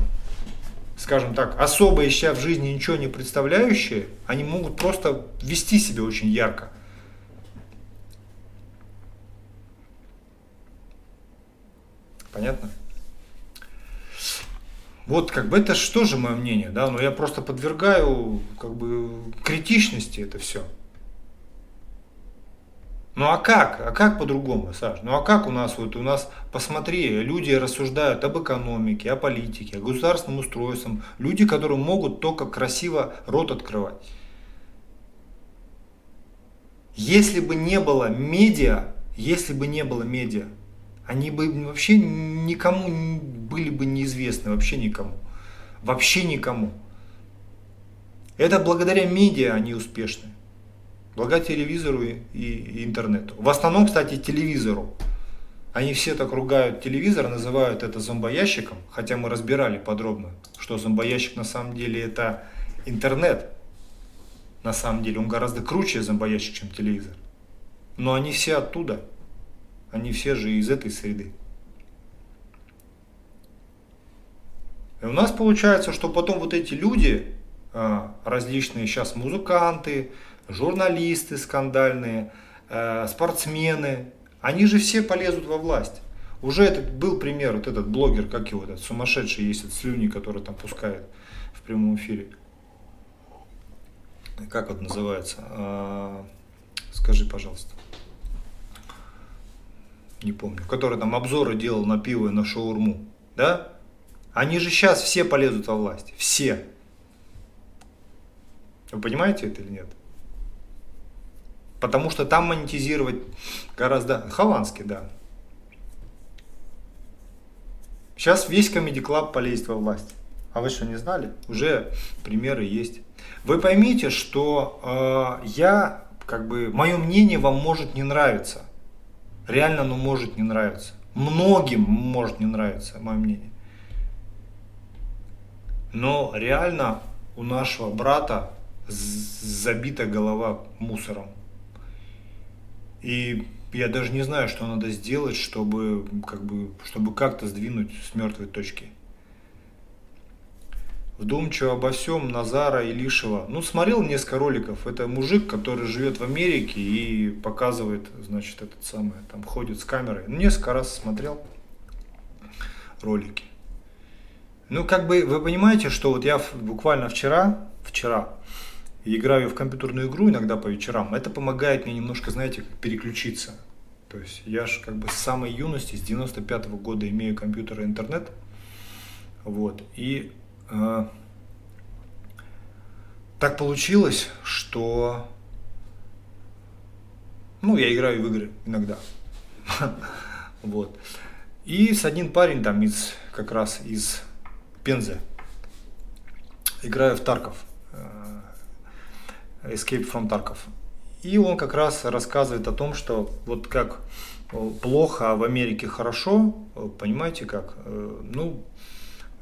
скажем так, особо ища в жизни ничего не представляющие, они могут просто вести себя очень ярко. Понятно? Вот как бы это что же мое мнение, да, но я просто подвергаю как бы критичности это все. Ну а как? А как по-другому, Саш? Ну а как у нас, вот у нас, посмотри, люди рассуждают об экономике, о политике, о государственном устройстве. Люди, которые могут только красиво рот открывать. Если бы не было медиа, если бы не было медиа, они бы вообще никому были бы неизвестны, вообще никому. Вообще никому. Это благодаря медиа они успешны. Благодаря телевизору и, и интернету. В основном, кстати, телевизору. Они все так ругают телевизор, называют это зомбоящиком, хотя мы разбирали подробно, что зомбоящик на самом деле это интернет. На самом деле он гораздо круче зомбоящик, чем телевизор. Но они все оттуда. Они все же из этой среды. И у нас получается, что потом вот эти люди, а, различные сейчас музыканты, журналисты скандальные, а, спортсмены, они же все полезут во власть. Уже этот был пример, вот этот блогер, как его, этот сумасшедший есть, этот слюни, который там пускает в прямом эфире. Как это называется? А, скажи, пожалуйста не помню, который там обзоры делал на пиво и на шаурму, да? Они же сейчас все полезут во власть, все. Вы понимаете это или нет? Потому что там монетизировать гораздо... Хованский, да. Сейчас весь Club полезет во власть. А вы что, не знали? Уже примеры есть. Вы поймите, что э, я, как бы, мое мнение вам может не нравиться реально оно может не нравиться. Многим может не нравиться, мое мнение. Но реально у нашего брата забита голова мусором. И я даже не знаю, что надо сделать, чтобы как бы, чтобы как-то сдвинуть с мертвой точки. Вдумчиво обо всем Назара Илишева. Ну, смотрел несколько роликов. Это мужик, который живет в Америке и показывает, значит, этот самый, там ходит с камерой. Ну, несколько раз смотрел ролики. Ну, как бы, вы понимаете, что вот я буквально вчера, вчера, играю в компьютерную игру иногда по вечерам. Это помогает мне немножко, знаете, переключиться. То есть я же как бы с самой юности, с 95 -го года имею компьютер и интернет. Вот. И а, так получилось, что Ну, я играю в игры иногда. Вот. И с один парень там из, как раз из Пензы. Играю в Тарков. Э, Escape from Tarkov. И он как раз рассказывает о том, что вот как плохо, а в Америке хорошо, понимаете как? Э, ну,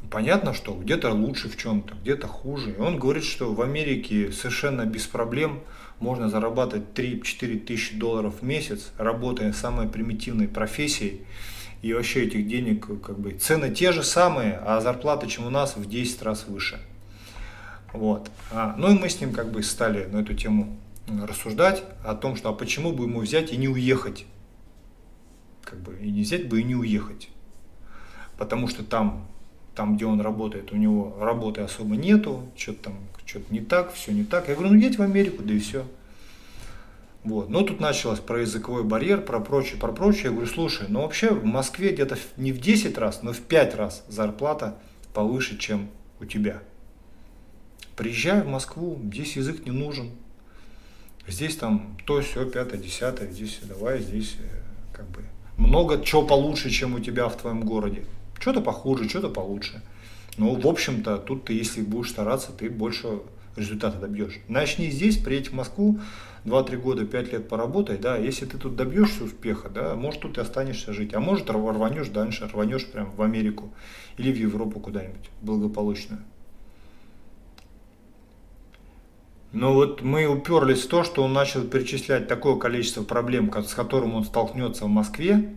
понятно, что где-то лучше в чем-то, где-то хуже. И он говорит, что в Америке совершенно без проблем можно зарабатывать 3-4 тысячи долларов в месяц, работая самой примитивной профессией. И вообще этих денег, как бы, цены те же самые, а зарплата, чем у нас, в 10 раз выше. Вот. А, ну и мы с ним как бы стали на эту тему рассуждать о том, что а почему бы ему взять и не уехать как бы и не взять бы и не уехать. Потому что там, там, где он работает, у него работы особо нету, что-то там, что-то не так, все не так. Я говорю, ну едь в Америку, да и все. Вот. Но тут началось про языковой барьер, про прочее, про прочее. Я говорю, слушай, ну вообще в Москве где-то не в 10 раз, но в 5 раз зарплата повыше, чем у тебя. Приезжай в Москву, здесь язык не нужен. Здесь там то, все, пятое, десятое, здесь давай, здесь э, как бы много чего получше, чем у тебя в твоем городе. Что-то похуже, что-то получше. Но, в общем-то, тут ты, если будешь стараться, ты больше результата добьешь. Начни здесь, приедь в Москву, 2-3 года, 5 лет поработай, да, если ты тут добьешься успеха, да, может тут и останешься жить, а может рванешь дальше, рванешь прям в Америку или в Европу куда-нибудь благополучную. Но вот мы уперлись в то, что он начал перечислять такое количество проблем, с которым он столкнется в Москве,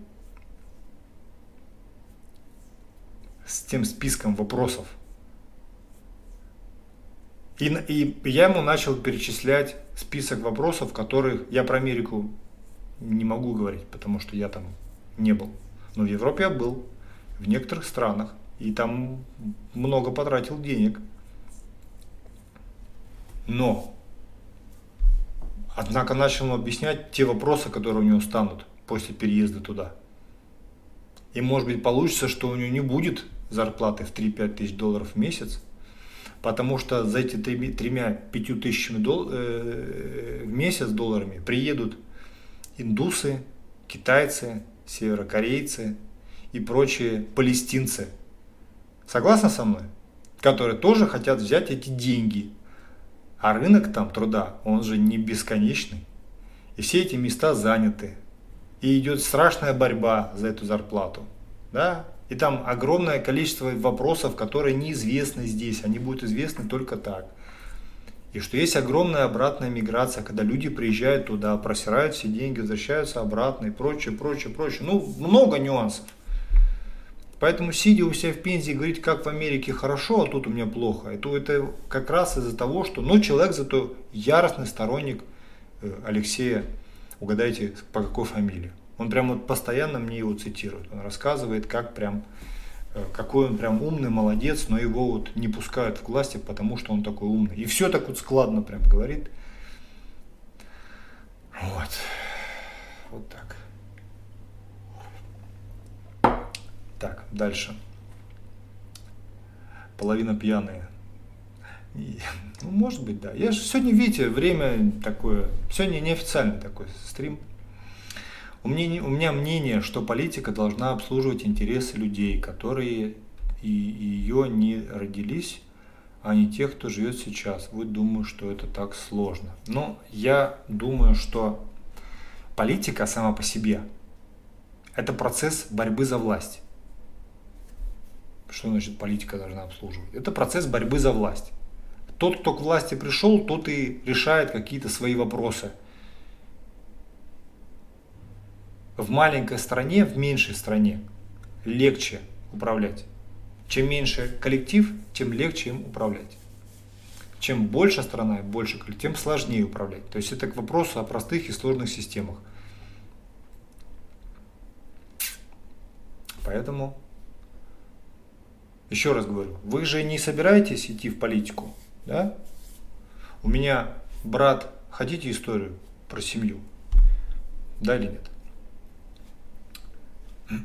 с тем списком вопросов. И, и я ему начал перечислять список вопросов, которых я про Америку не могу говорить, потому что я там не был. Но в Европе я был, в некоторых странах, и там много потратил денег – но, однако начал объяснять те вопросы, которые у него станут после переезда туда. И может быть получится, что у него не будет зарплаты в 3-5 тысяч долларов в месяц, потому что за эти 3-5 тысячами дол- э, в месяц долларами приедут индусы, китайцы, северокорейцы и прочие палестинцы. Согласны со мной? Которые тоже хотят взять эти деньги а рынок там труда, он же не бесконечный. И все эти места заняты. И идет страшная борьба за эту зарплату. Да? И там огромное количество вопросов, которые неизвестны здесь. Они будут известны только так. И что есть огромная обратная миграция, когда люди приезжают туда, просирают все деньги, возвращаются обратно и прочее, прочее, прочее. Ну, много нюансов. Поэтому сидя у себя в Пензе говорить, как в Америке хорошо, а тут у меня плохо, это, это как раз из-за того, что, ну, человек зато яростный сторонник э, Алексея, угадайте, по какой фамилии. Он прям вот постоянно мне его цитирует, он рассказывает, как прям, э, какой он прям умный, молодец, но его вот не пускают в власти, потому что он такой умный. И все так вот складно прям говорит. Вот. Вот так. Так, дальше. Половина пьяные. Ну, может быть, да. Я же сегодня, видите, время такое, сегодня неофициальный такой стрим. У меня, у меня мнение, что политика должна обслуживать интересы людей, которые и ее не родились, а не тех, кто живет сейчас. Вы думаете, что это так сложно. Но я думаю, что политика сама по себе – это процесс борьбы за власть. Что значит политика должна обслуживать? Это процесс борьбы за власть. Тот, кто к власти пришел, тот и решает какие-то свои вопросы. В маленькой стране, в меньшей стране легче управлять. Чем меньше коллектив, тем легче им управлять. Чем больше страна, больше тем сложнее управлять. То есть это к вопросу о простых и сложных системах. Поэтому еще раз говорю, вы же не собираетесь идти в политику, да? У меня брат, хотите историю про семью? Да или нет?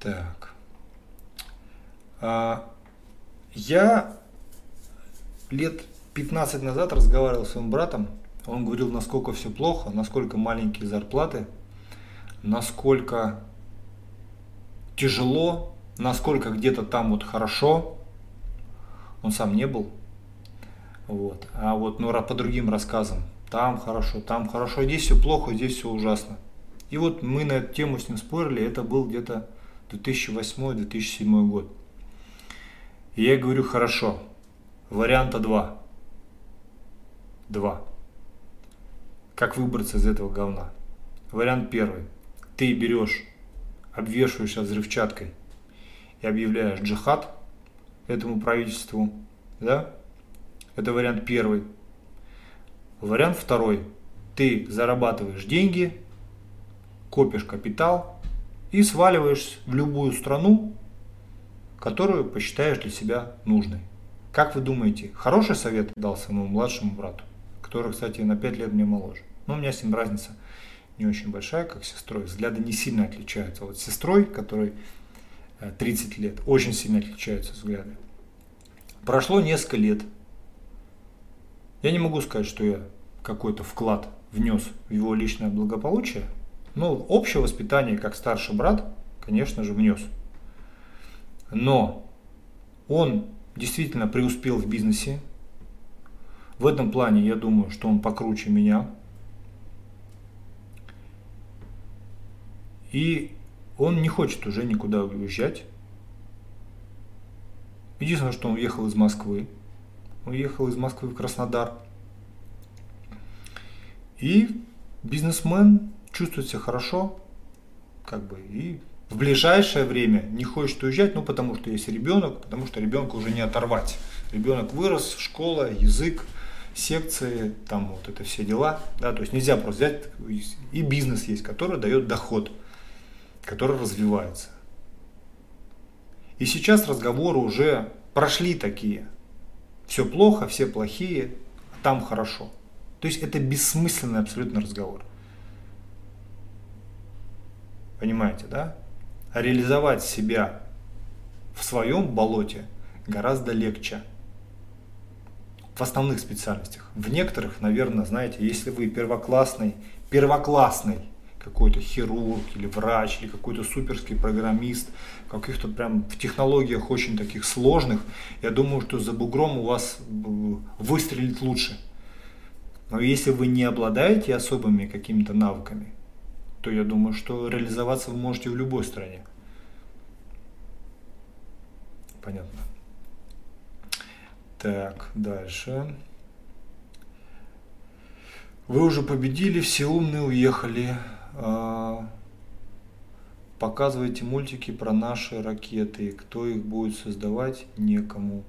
Так. А, я лет 15 назад разговаривал с своим братом. Он говорил, насколько все плохо, насколько маленькие зарплаты, насколько тяжело, насколько где-то там вот хорошо. Он сам не был. Вот. А вот ну, по другим рассказам, там хорошо, там хорошо, здесь все плохо, здесь все ужасно. И вот мы на эту тему с ним спорили, это был где-то 2008-2007 год. И я говорю, хорошо, варианта два. Два. Как выбраться из этого говна? Вариант первый. Ты берешь, обвешиваешься взрывчаткой и объявляешь джихад этому правительству, да? Это вариант первый. Вариант второй. Ты зарабатываешь деньги, копишь капитал и сваливаешь в любую страну, которую посчитаешь для себя нужной. Как вы думаете, хороший совет дал своему младшему брату, который, кстати, на 5 лет мне моложе? Но у меня с ним разница не очень большая, как сестрой. Взгляды не сильно отличаются. Вот с сестрой, которой 30 э, лет, очень сильно отличаются взгляды. Прошло несколько лет. Я не могу сказать, что я какой-то вклад внес в его личное благополучие, но общее воспитание, как старший брат, конечно же, внес. Но он действительно преуспел в бизнесе. В этом плане я думаю, что он покруче меня. И он не хочет уже никуда уезжать. Единственное, что он уехал из Москвы. Он уехал из Москвы в Краснодар. И бизнесмен чувствует себя хорошо, как бы, и в ближайшее время не хочет уезжать, ну, потому что есть ребенок, потому что ребенка уже не оторвать. Ребенок вырос, школа, язык, секции, там вот это все дела, да, то есть нельзя просто взять, и бизнес есть, который дает доход, который развивается. И сейчас разговоры уже прошли такие. Все плохо, все плохие, а там хорошо. То есть это бессмысленный абсолютно разговор. Понимаете, да? реализовать себя в своем болоте гораздо легче. В основных специальностях. В некоторых, наверное, знаете, если вы первоклассный, первоклассный какой-то хирург или врач, или какой-то суперский программист, каких-то прям в технологиях очень таких сложных, я думаю, что за бугром у вас выстрелит лучше. Но если вы не обладаете особыми какими-то навыками, то я думаю, что реализоваться вы можете в любой стране. Понятно. Так, дальше. Вы уже победили, все умные уехали. А, показывайте мультики про наши ракеты. Кто их будет создавать, некому.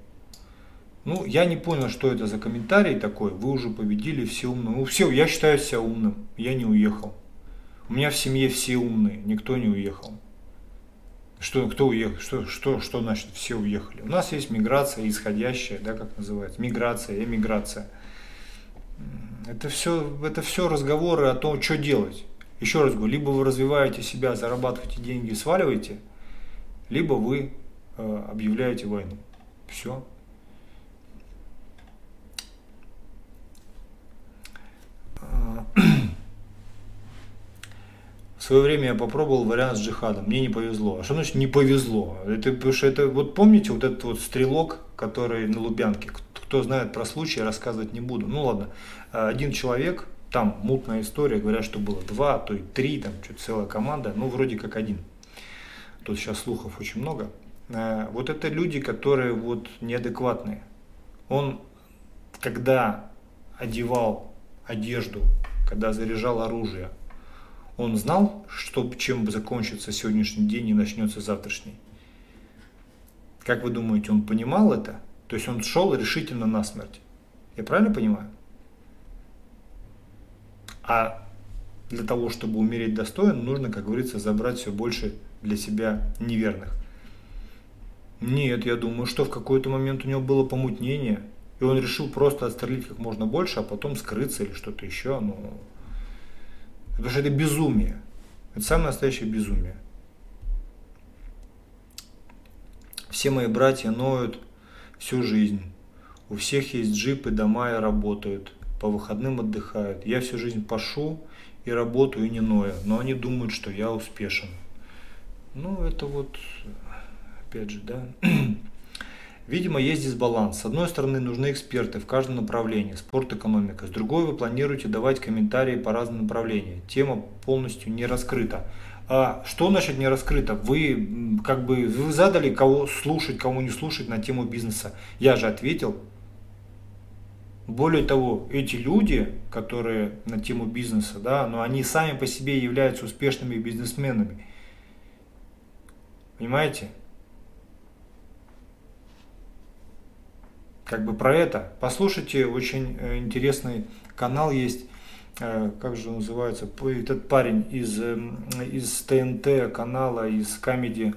Ну, я не понял, что это за комментарий такой. Вы уже победили, все умные. Ну, все, я считаю себя умным. Я не уехал. У меня в семье все умные, никто не уехал. Что, кто уехал? Что, что, что значит все уехали? У нас есть миграция исходящая, да, как называется, миграция, эмиграция. Это все, это все разговоры о том, что делать. Еще раз говорю, либо вы развиваете себя, зарабатываете деньги, сваливаете, либо вы э, объявляете войну. Все. В свое время я попробовал вариант с джихадом, мне не повезло. А что значит не повезло? Это, потому что это, вот помните вот этот вот стрелок, который на Лубянке, кто знает про случай, рассказывать не буду. Ну ладно, один человек, там мутная история, говорят, что было два, то и три, там что-то целая команда, ну вроде как один. Тут сейчас слухов очень много. Э, вот это люди, которые вот неадекватные. Он, когда одевал одежду, когда заряжал оружие, он знал, что, чем закончится сегодняшний день и начнется завтрашний? Как вы думаете, он понимал это? То есть он шел решительно на смерть. Я правильно понимаю? А для того, чтобы умереть достойно, нужно, как говорится, забрать все больше для себя неверных. Нет, я думаю, что в какой-то момент у него было помутнение, и он решил просто отстрелить как можно больше, а потом скрыться или что-то еще. Ну, Потому что это безумие. Это самое настоящее безумие. Все мои братья ноют всю жизнь. У всех есть джипы, дома и работают. По выходным отдыхают. Я всю жизнь пашу и работаю, и не ною, но они думают, что я успешен. Ну, это вот, опять же, да. Видимо, есть дисбаланс. С одной стороны, нужны эксперты в каждом направлении, спорт, экономика. С другой, вы планируете давать комментарии по разным направлениям. Тема полностью не раскрыта. А что значит не раскрыто? Вы как бы вы задали кого слушать, кого не слушать на тему бизнеса. Я же ответил. Более того, эти люди, которые на тему бизнеса, да, но они сами по себе являются успешными бизнесменами. Понимаете? как бы про это. Послушайте, очень э, интересный канал есть, э, как же называется, этот парень из, эм, из ТНТ канала, из комедии а,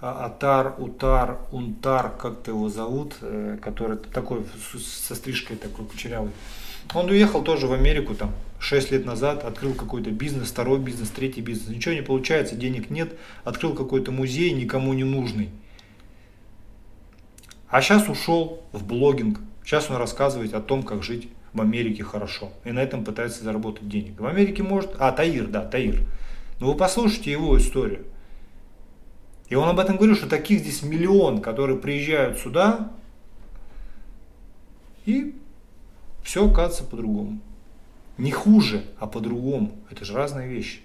Атар, Утар, Унтар, как-то его зовут, э, который такой со стрижкой такой кучерявый. Он уехал тоже в Америку там 6 лет назад, открыл какой-то бизнес, второй бизнес, третий бизнес. Ничего не получается, денег нет, открыл какой-то музей, никому не нужный. А сейчас ушел в блогинг. Сейчас он рассказывает о том, как жить в Америке хорошо. И на этом пытается заработать денег. В Америке может... А, Таир, да, Таир. Но вы послушайте его историю. И он об этом говорил, что таких здесь миллион, которые приезжают сюда, и все оказывается по-другому. Не хуже, а по-другому. Это же разные вещи.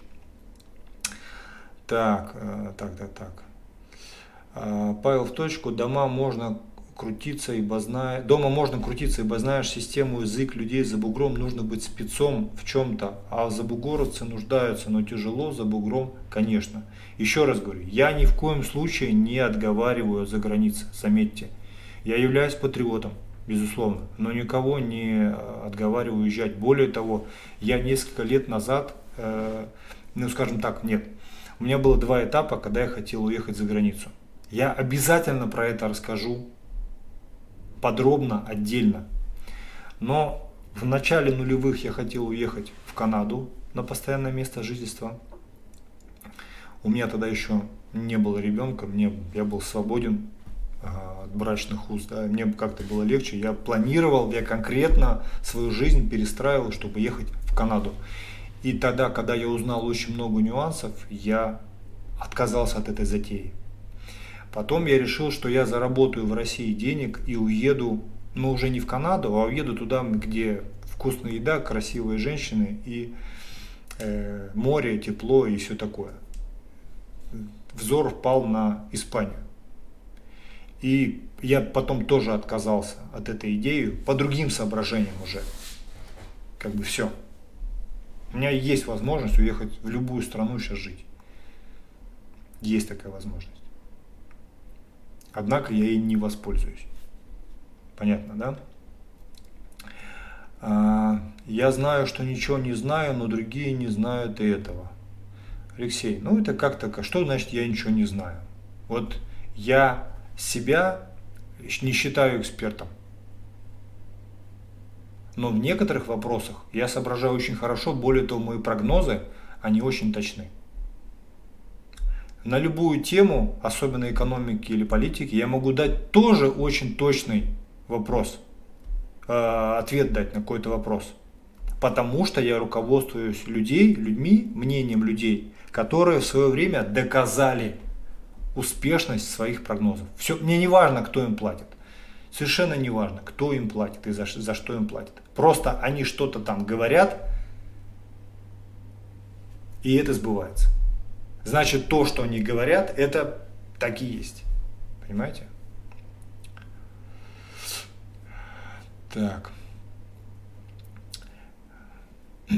Так, э, так, так, так. А, Павел в точку. Дома можно крутиться, ибо зная... Дома можно крутиться, ибо знаешь систему, язык людей за бугром, нужно быть спецом в чем-то, а забугоровцы нуждаются, но тяжело за бугром, конечно. Еще раз говорю, я ни в коем случае не отговариваю за границей, заметьте. Я являюсь патриотом, безусловно, но никого не э, отговариваю уезжать. Более того, я несколько лет назад, э, ну скажем так, нет, у меня было два этапа, когда я хотел уехать за границу. Я обязательно про это расскажу подробно, отдельно. Но в начале нулевых я хотел уехать в Канаду на постоянное место жительства. У меня тогда еще не было ребенка, мне, я был свободен э, от брачных уз, да, мне как-то было легче. Я планировал, я конкретно свою жизнь перестраивал, чтобы ехать в Канаду. И тогда, когда я узнал очень много нюансов, я отказался от этой затеи. Потом я решил, что я заработаю в России денег и уеду, но уже не в Канаду, а уеду туда, где вкусная еда, красивые женщины и э, море, тепло и все такое. Взор впал на Испанию. И я потом тоже отказался от этой идеи по другим соображениям уже. Как бы все. У меня есть возможность уехать в любую страну сейчас жить. Есть такая возможность. Однако я ей не воспользуюсь. Понятно, да? А, я знаю, что ничего не знаю, но другие не знают и этого. Алексей, ну это как-то, что значит я ничего не знаю? Вот я себя не считаю экспертом. Но в некоторых вопросах я соображаю очень хорошо, более того, мои прогнозы, они очень точны. На любую тему, особенно экономики или политики, я могу дать тоже очень точный вопрос, э, ответ дать на какой-то вопрос. Потому что я руководствуюсь людей, людьми, мнением людей, которые в свое время доказали успешность своих прогнозов. Все, мне не важно, кто им платит. Совершенно не важно, кто им платит и за, за что им платит. Просто они что-то там говорят, и это сбывается значит то, что они говорят, это так и есть. Понимаете? Так.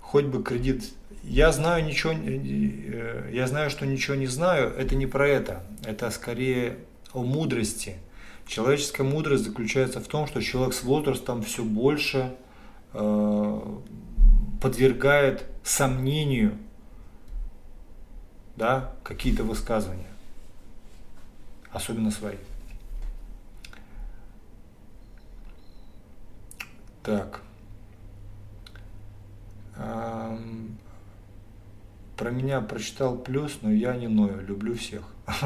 Хоть бы кредит. Я знаю ничего, э, я знаю, что ничего не знаю. Это не про это. Это скорее о мудрости. Человеческая мудрость заключается в том, что человек с возрастом все больше э, подвергает сомнению да, какие-то высказывания, особенно свои. Так. Про меня прочитал плюс, но я не ною, люблю всех.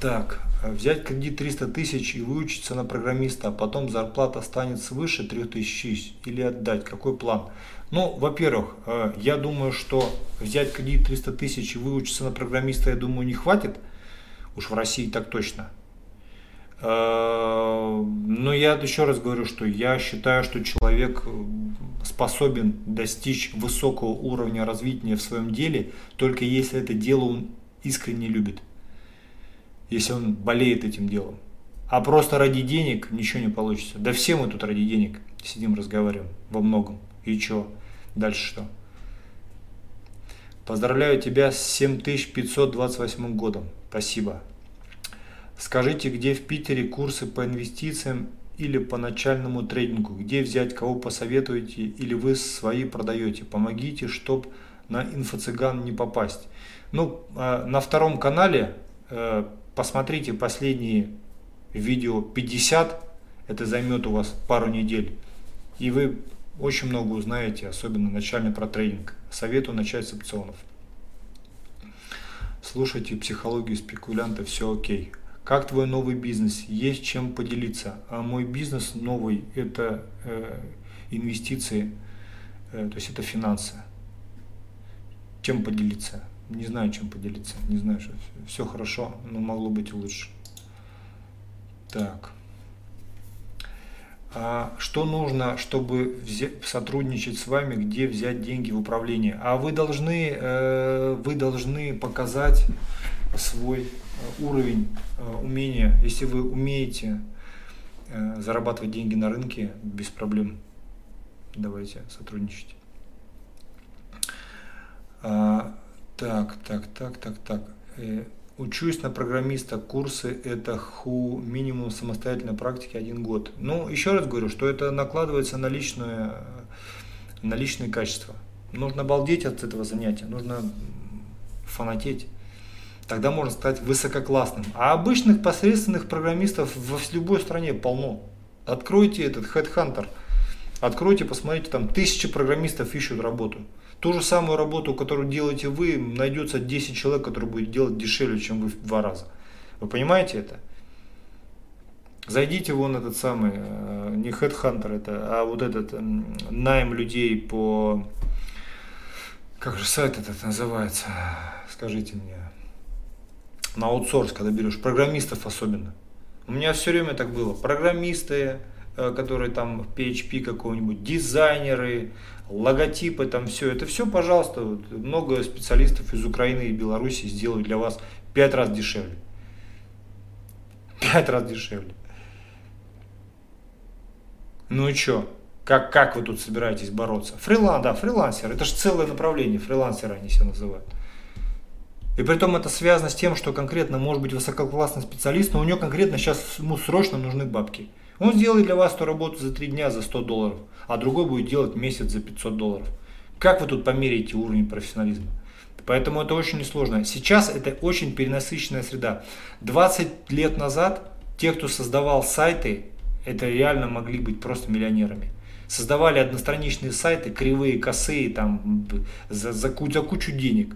Так, взять кредит 300 тысяч и выучиться на программиста, а потом зарплата станет свыше 3000 или отдать? Какой план? Ну, во-первых, э, я думаю, что взять кредит 300 тысяч и выучиться на программиста, я думаю, не хватит. Уж в России так точно. Э, но я еще раз говорю, что я считаю, что человек способен достичь высокого уровня развития в своем деле, только если это дело он искренне любит. Если он болеет этим делом. А просто ради денег ничего не получится. Да все мы тут ради денег сидим, разговариваем во многом. И что? Дальше что? Поздравляю тебя с 7528 годом. Спасибо. Скажите, где в Питере курсы по инвестициям или по начальному трейдингу? Где взять, кого посоветуете или вы свои продаете? Помогите, чтобы на инфо-цыган не попасть. Ну, а, на втором канале э, посмотрите последние видео 50, это займет у вас пару недель, и вы очень много узнаете, особенно начальный про трейдинг. Советую начать с опционов. Слушайте психологию спекулянта, все окей. Как твой новый бизнес? Есть чем поделиться. А мой бизнес новый – это э, инвестиции, э, то есть это финансы. Чем поделиться? Не знаю, чем поделиться. Не знаю, что все хорошо, но могло быть лучше. Так. А что нужно, чтобы сотрудничать с вами, где взять деньги в управление? А вы должны, э, вы должны показать свой э, уровень э, умения. Если вы умеете зарабатывать деньги на рынке без проблем, давайте сотрудничать. А, так, так, так, так, так. Учусь на программиста, курсы это ху минимум самостоятельной практики один год. Ну, еще раз говорю, что это накладывается на личное, на личные качества. Нужно обалдеть от этого занятия, нужно фанатеть. Тогда можно стать высококлассным. А обычных посредственных программистов в любой стране полно. Откройте этот Headhunter, откройте, посмотрите, там тысячи программистов ищут работу. Ту же самую работу, которую делаете вы, найдется 10 человек, которые будут делать дешевле, чем вы в два раза. Вы понимаете это? Зайдите вон этот самый, э, не Headhunter это, а вот этот найм людей по... Как же сайт этот называется? Скажите мне. На аутсорс, когда берешь, программистов особенно. У меня все время так было. Программисты, которые там PHP какого-нибудь, дизайнеры, логотипы, там все. Это все, пожалуйста, вот, много специалистов из Украины и Беларуси сделают для вас пять раз дешевле. Пять раз дешевле. Ну и что? Как, как вы тут собираетесь бороться? Фрилан, да, фрилансер. Это же целое направление, фрилансеры они себя называют. И при этом это связано с тем, что конкретно может быть высококлассный специалист, но у него конкретно сейчас ему срочно нужны бабки. Он сделает для вас эту работу за 3 дня за 100 долларов, а другой будет делать месяц за 500 долларов. Как вы тут померяете уровень профессионализма? Поэтому это очень несложно. Сейчас это очень перенасыщенная среда. 20 лет назад те, кто создавал сайты, это реально могли быть просто миллионерами. Создавали одностраничные сайты, кривые, косые, там, за, за, за кучу денег.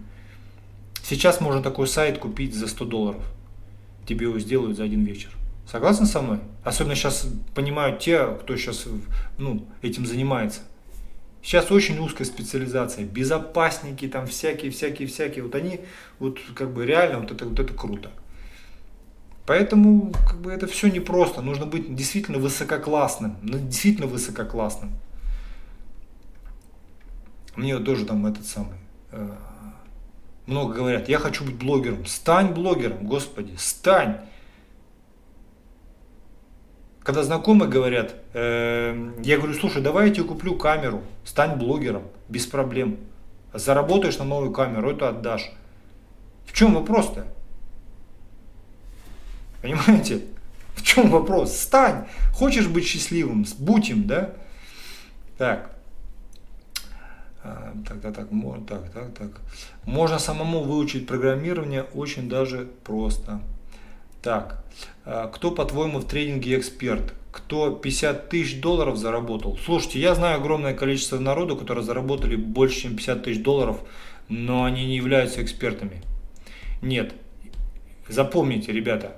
Сейчас можно такой сайт купить за 100 долларов. Тебе его сделают за один вечер. Согласны со мной? Особенно сейчас понимают те, кто сейчас ну, этим занимается. Сейчас очень узкая специализация, безопасники там всякие, всякие, всякие. Вот они, вот как бы реально, вот это, вот это круто. Поэтому как бы это все непросто. Нужно быть действительно высококлассным. Ну, действительно высококлассным. Мне вот тоже там этот самый. Э, много говорят, я хочу быть блогером. Стань блогером, господи, стань когда знакомые говорят, э, я говорю, слушай, давай я тебе куплю камеру, стань блогером, без проблем. Заработаешь на новую камеру, это отдашь. В чем вопрос-то? Понимаете? В чем вопрос? Стань! Хочешь быть счастливым? Будь им, да? Так. А, так, так, так, так, так, так. Можно самому выучить программирование очень даже просто. Так, а, кто, по-твоему, в трейдинге эксперт? Кто 50 тысяч долларов заработал? Слушайте, я знаю огромное количество народу, которые заработали больше, чем 50 тысяч долларов, но они не являются экспертами. Нет. Запомните, ребята,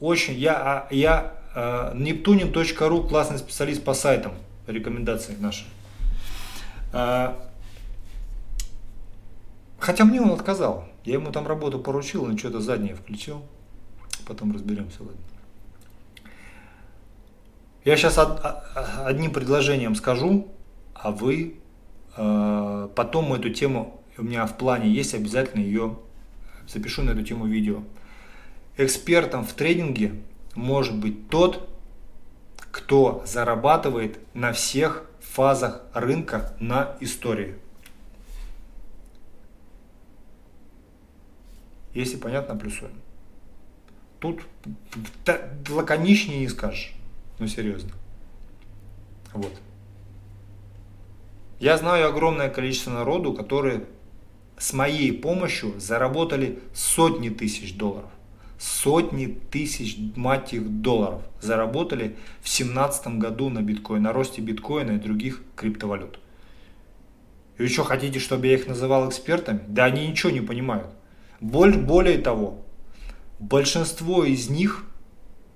очень, я, а, я э, Neptunin.ru классный специалист по сайтам, рекомендации наши. Э, хотя мне он отказал. Я ему там работу поручил, он что-то заднее включил. Потом разберемся этом. Я сейчас од, одним предложением скажу, а вы э, потом эту тему, у меня в плане есть, обязательно ее запишу на эту тему видео. Экспертом в трейдинге может быть тот, кто зарабатывает на всех фазах рынка на истории. Если понятно, плюсуем. Тут лаконичнее не скажешь. Ну, серьезно. Вот. Я знаю огромное количество народу, которые с моей помощью заработали сотни тысяч долларов. Сотни тысяч, мать их, долларов заработали в семнадцатом году на биткоин, на росте биткоина и других криптовалют. И вы что, хотите, чтобы я их называл экспертами? Да они ничего не понимают. Более того, большинство из них,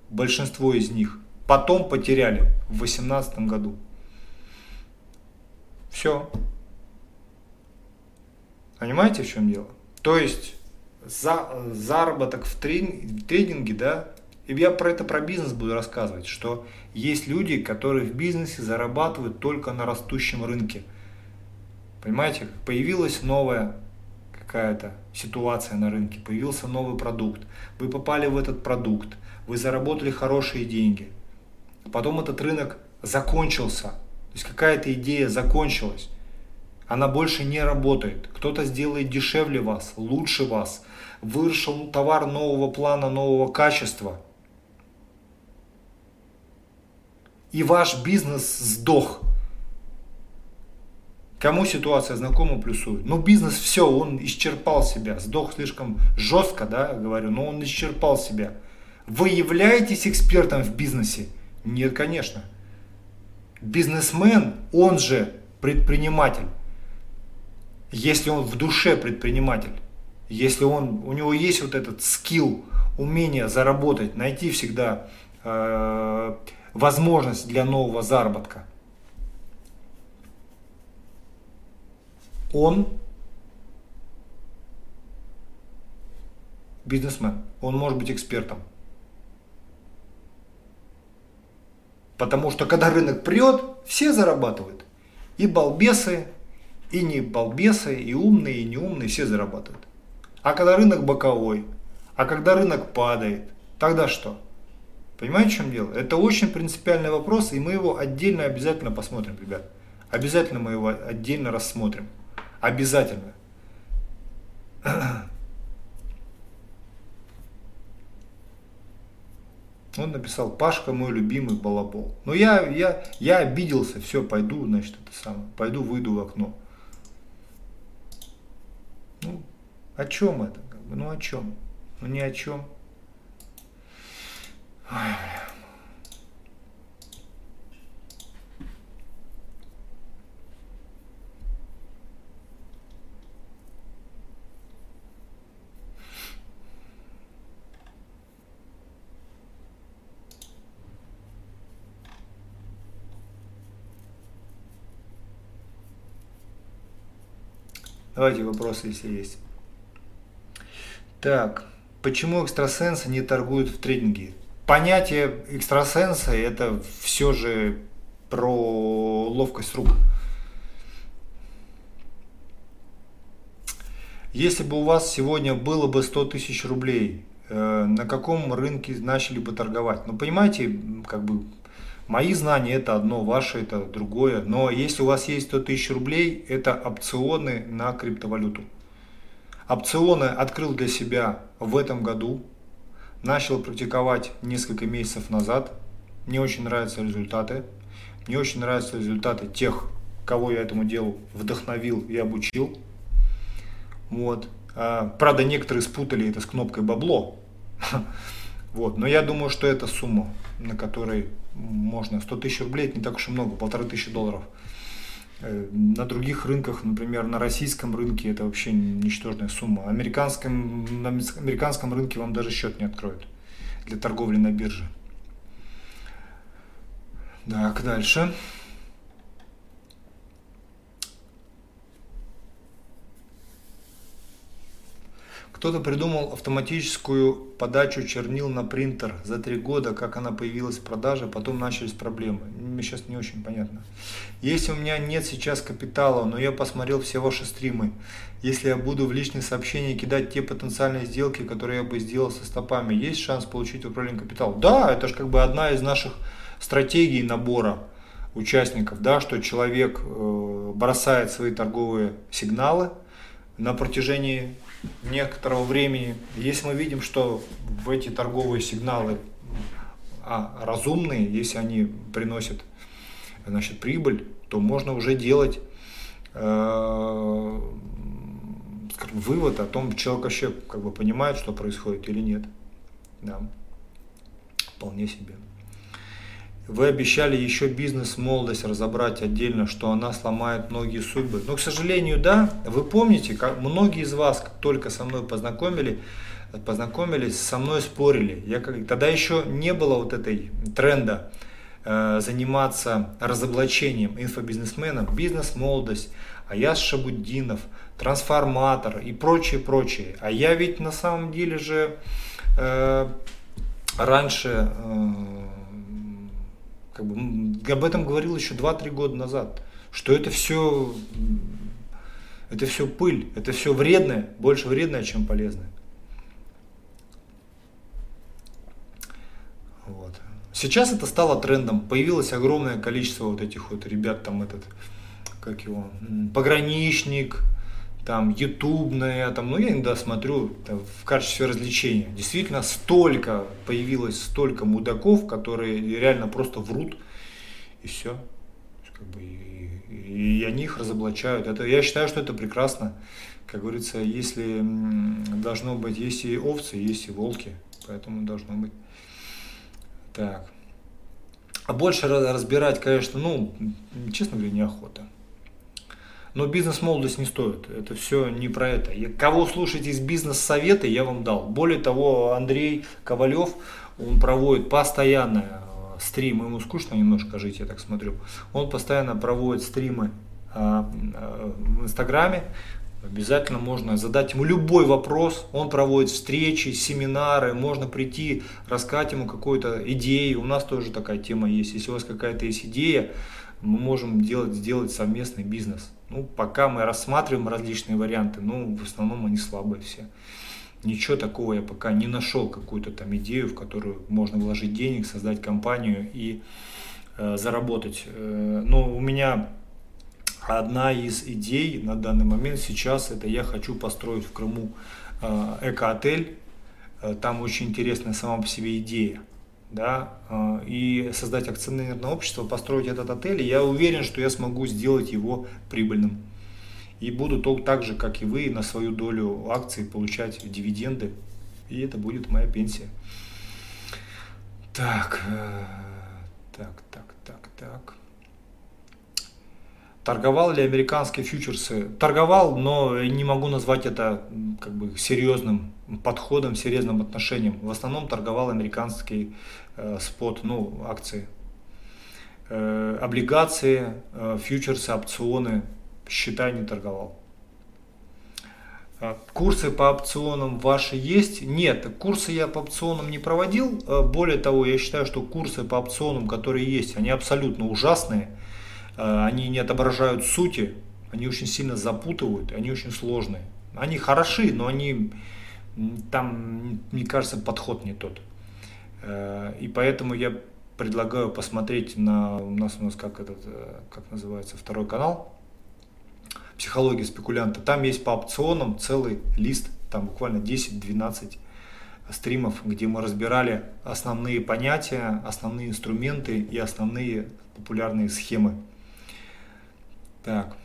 большинство из них потом потеряли в 2018 году. Все. Понимаете, в чем дело? То есть за, заработок в, трейдинге, в трейдинге, да, и я про это про бизнес буду рассказывать, что есть люди, которые в бизнесе зарабатывают только на растущем рынке. Понимаете, появилась новая какая-то ситуация на рынке, появился новый продукт, вы попали в этот продукт, вы заработали хорошие деньги – потом этот рынок закончился, то есть какая-то идея закончилась, она больше не работает. Кто-то сделает дешевле вас, лучше вас, вышел товар нового плана, нового качества. И ваш бизнес сдох. Кому ситуация знакома, плюсует. Ну, бизнес все, он исчерпал себя. Сдох слишком жестко, да, говорю, но он исчерпал себя. Вы являетесь экспертом в бизнесе? Нет, конечно. Бизнесмен, он же предприниматель. Если он в душе предприниматель, если он, у него есть вот этот скилл, умение заработать, найти всегда э, возможность для нового заработка, он бизнесмен, он может быть экспертом. Потому что когда рынок прет, все зарабатывают. И балбесы, и не балбесы, и умные, и неумные, все зарабатывают. А когда рынок боковой, а когда рынок падает, тогда что? Понимаете, в чем дело? Это очень принципиальный вопрос, и мы его отдельно обязательно посмотрим, ребят. Обязательно мы его отдельно рассмотрим. Обязательно. Он написал, Пашка мой любимый балабол. Но я, я, я обиделся, все, пойду, значит, это самое, пойду выйду в окно. Ну, о чем это? Ну, о чем? Ну, ни о чем. Ой, Давайте вопросы, если есть. Так, почему экстрасенсы не торгуют в трейдинге? Понятие экстрасенса это все же про ловкость рук. Если бы у вас сегодня было бы 100 тысяч рублей, э, на каком рынке начали бы торговать? Ну, понимаете, как бы Мои знания это одно, ваши это другое. Но если у вас есть 100 тысяч рублей, это опционы на криптовалюту. Опционы открыл для себя в этом году. Начал практиковать несколько месяцев назад. Мне очень нравятся результаты. Мне очень нравятся результаты тех, кого я этому делу вдохновил и обучил. Вот. А, правда, некоторые спутали это с кнопкой бабло. Вот. Но я думаю, что это сумма, на которой можно. 100 тысяч рублей это не так уж и много, полторы тысячи долларов. Э, на других рынках, например, на российском рынке это вообще ничтожная сумма. Американском, на американском рынке вам даже счет не откроют. для торговли на бирже. Так, дальше. Кто-то придумал автоматическую подачу чернил на принтер за три года, как она появилась в продаже, потом начались проблемы. Мне сейчас не очень понятно. Если у меня нет сейчас капитала, но я посмотрел все ваши стримы, если я буду в личные сообщения кидать те потенциальные сделки, которые я бы сделал со стопами, есть шанс получить управление капиталом? Да, это же как бы одна из наших стратегий набора участников, да, что человек э, бросает свои торговые сигналы на протяжении некоторого времени, если мы видим, что в эти торговые сигналы а, разумные, если они приносят значит, прибыль, то можно уже делать э, скажем, вывод о том, человек вообще как бы понимает, что происходит или нет. Да. Вполне себе. Вы обещали еще бизнес-молодость разобрать отдельно, что она сломает многие судьбы. Но, к сожалению, да, вы помните, как многие из вас, как только со мной познакомили, познакомились, со мной спорили. Я как, тогда еще не было вот этой тренда э, заниматься разоблачением инфобизнесменов, бизнес-молодость, Аяс Шабуддинов, трансформатор и прочее, прочее. А я ведь на самом деле же э, раньше э, как бы, об этом говорил еще 2-3 года назад, что это все, это все пыль, это все вредное, больше вредное, чем полезное. Вот. Сейчас это стало трендом, появилось огромное количество вот этих вот ребят, там этот, как его, пограничник, там ютубная, там, ну я иногда смотрю там, в качестве развлечения. Действительно, столько появилось, столько мудаков, которые реально просто врут, и все. Как бы, и, и, и они их разоблачают. Это, я считаю, что это прекрасно. Как говорится, если должно быть, есть и овцы, есть и волки, поэтому должно быть. Так. А больше разбирать, конечно, ну, честно говоря, неохота. Но бизнес-молодость не стоит. Это все не про это. Кого слушать из бизнес-совета, я вам дал. Более того, Андрей Ковалев, он проводит постоянно э, стримы, ему скучно немножко жить, я так смотрю. Он постоянно проводит стримы э, э, в Инстаграме. Обязательно можно задать ему любой вопрос. Он проводит встречи, семинары. Можно прийти, рассказать ему какую-то идею. У нас тоже такая тема есть. Если у вас какая-то есть идея, мы можем делать, сделать совместный бизнес. Ну, пока мы рассматриваем различные варианты, ну, в основном они слабые все. Ничего такого я пока не нашел, какую-то там идею, в которую можно вложить денег, создать компанию и э, заработать. Э, но у меня одна из идей на данный момент сейчас, это я хочу построить в Крыму э, эко-отель. Э, там очень интересная сама по себе идея да, а, и создать акционерное общество, построить этот отель, и я уверен, что я смогу сделать его прибыльным. И буду так же, как и вы, на свою долю акций получать дивиденды, и это будет моя пенсия. Так, э, так, так, так, так. Торговал ли американские фьючерсы? Торговал, но не могу назвать это как бы серьезным подходом, серьезным отношением. В основном торговал американский э, спот, ну, акции. Э, облигации, э, фьючерсы, опционы, счета не торговал. Э, курсы по опционам ваши есть? Нет, курсы я по опционам не проводил. Э, более того, я считаю, что курсы по опционам, которые есть, они абсолютно ужасные. Э, они не отображают сути, они очень сильно запутывают, они очень сложные. Они хороши, но они там, мне кажется, подход не тот. Э, и поэтому я предлагаю посмотреть на у нас у нас как этот э, как называется второй канал психология спекулянта. Там есть по опционам целый лист, там буквально 10-12 стримов, где мы разбирали основные понятия, основные инструменты и основные популярные схемы. Так.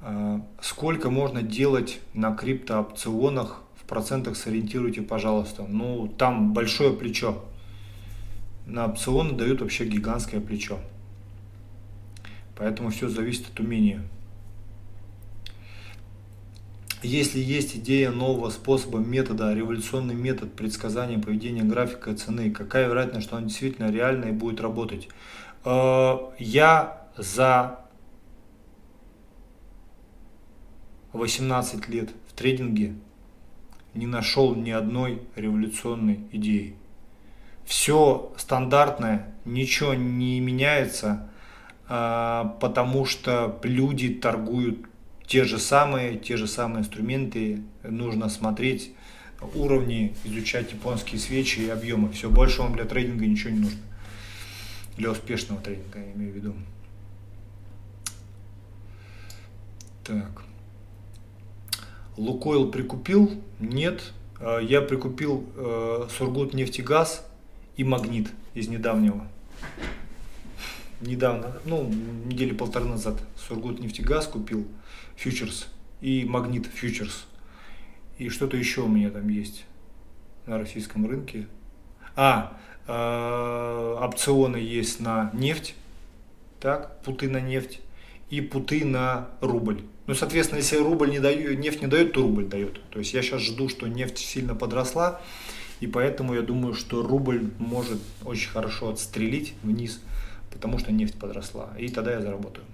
А, сколько можно делать на криптоопционах в процентах сориентируйте, пожалуйста. Ну, там большое плечо. На опционы дают вообще гигантское плечо. Поэтому все зависит от умения. Если есть идея нового способа, метода, революционный метод предсказания поведения графика цены, какая вероятность, что он действительно реально и будет работать? Э, я за 18 лет в трейдинге не нашел ни одной революционной идеи. Все стандартное, ничего не меняется, а, потому что люди торгуют те же самые, те же самые инструменты. Нужно смотреть уровни, изучать японские свечи и объемы. Все, больше вам для трейдинга ничего не нужно. Для успешного трейдинга, я имею в виду. Так. Лукойл прикупил? Нет. А, я прикупил э, Сургут нефтегаз и Магнит из недавнего. Недавно, ну, недели полторы назад Сургут нефтегаз купил, фьючерс и Магнит фьючерс. И что-то еще у меня там есть на российском рынке. А, э, опционы есть на нефть, так, путы на нефть и путы на рубль. Ну, соответственно, если рубль не дает, нефть не дает, то рубль дает. То есть я сейчас жду, что нефть сильно подросла, и поэтому я думаю, что рубль может очень хорошо отстрелить вниз, потому что нефть подросла. И тогда я заработаю.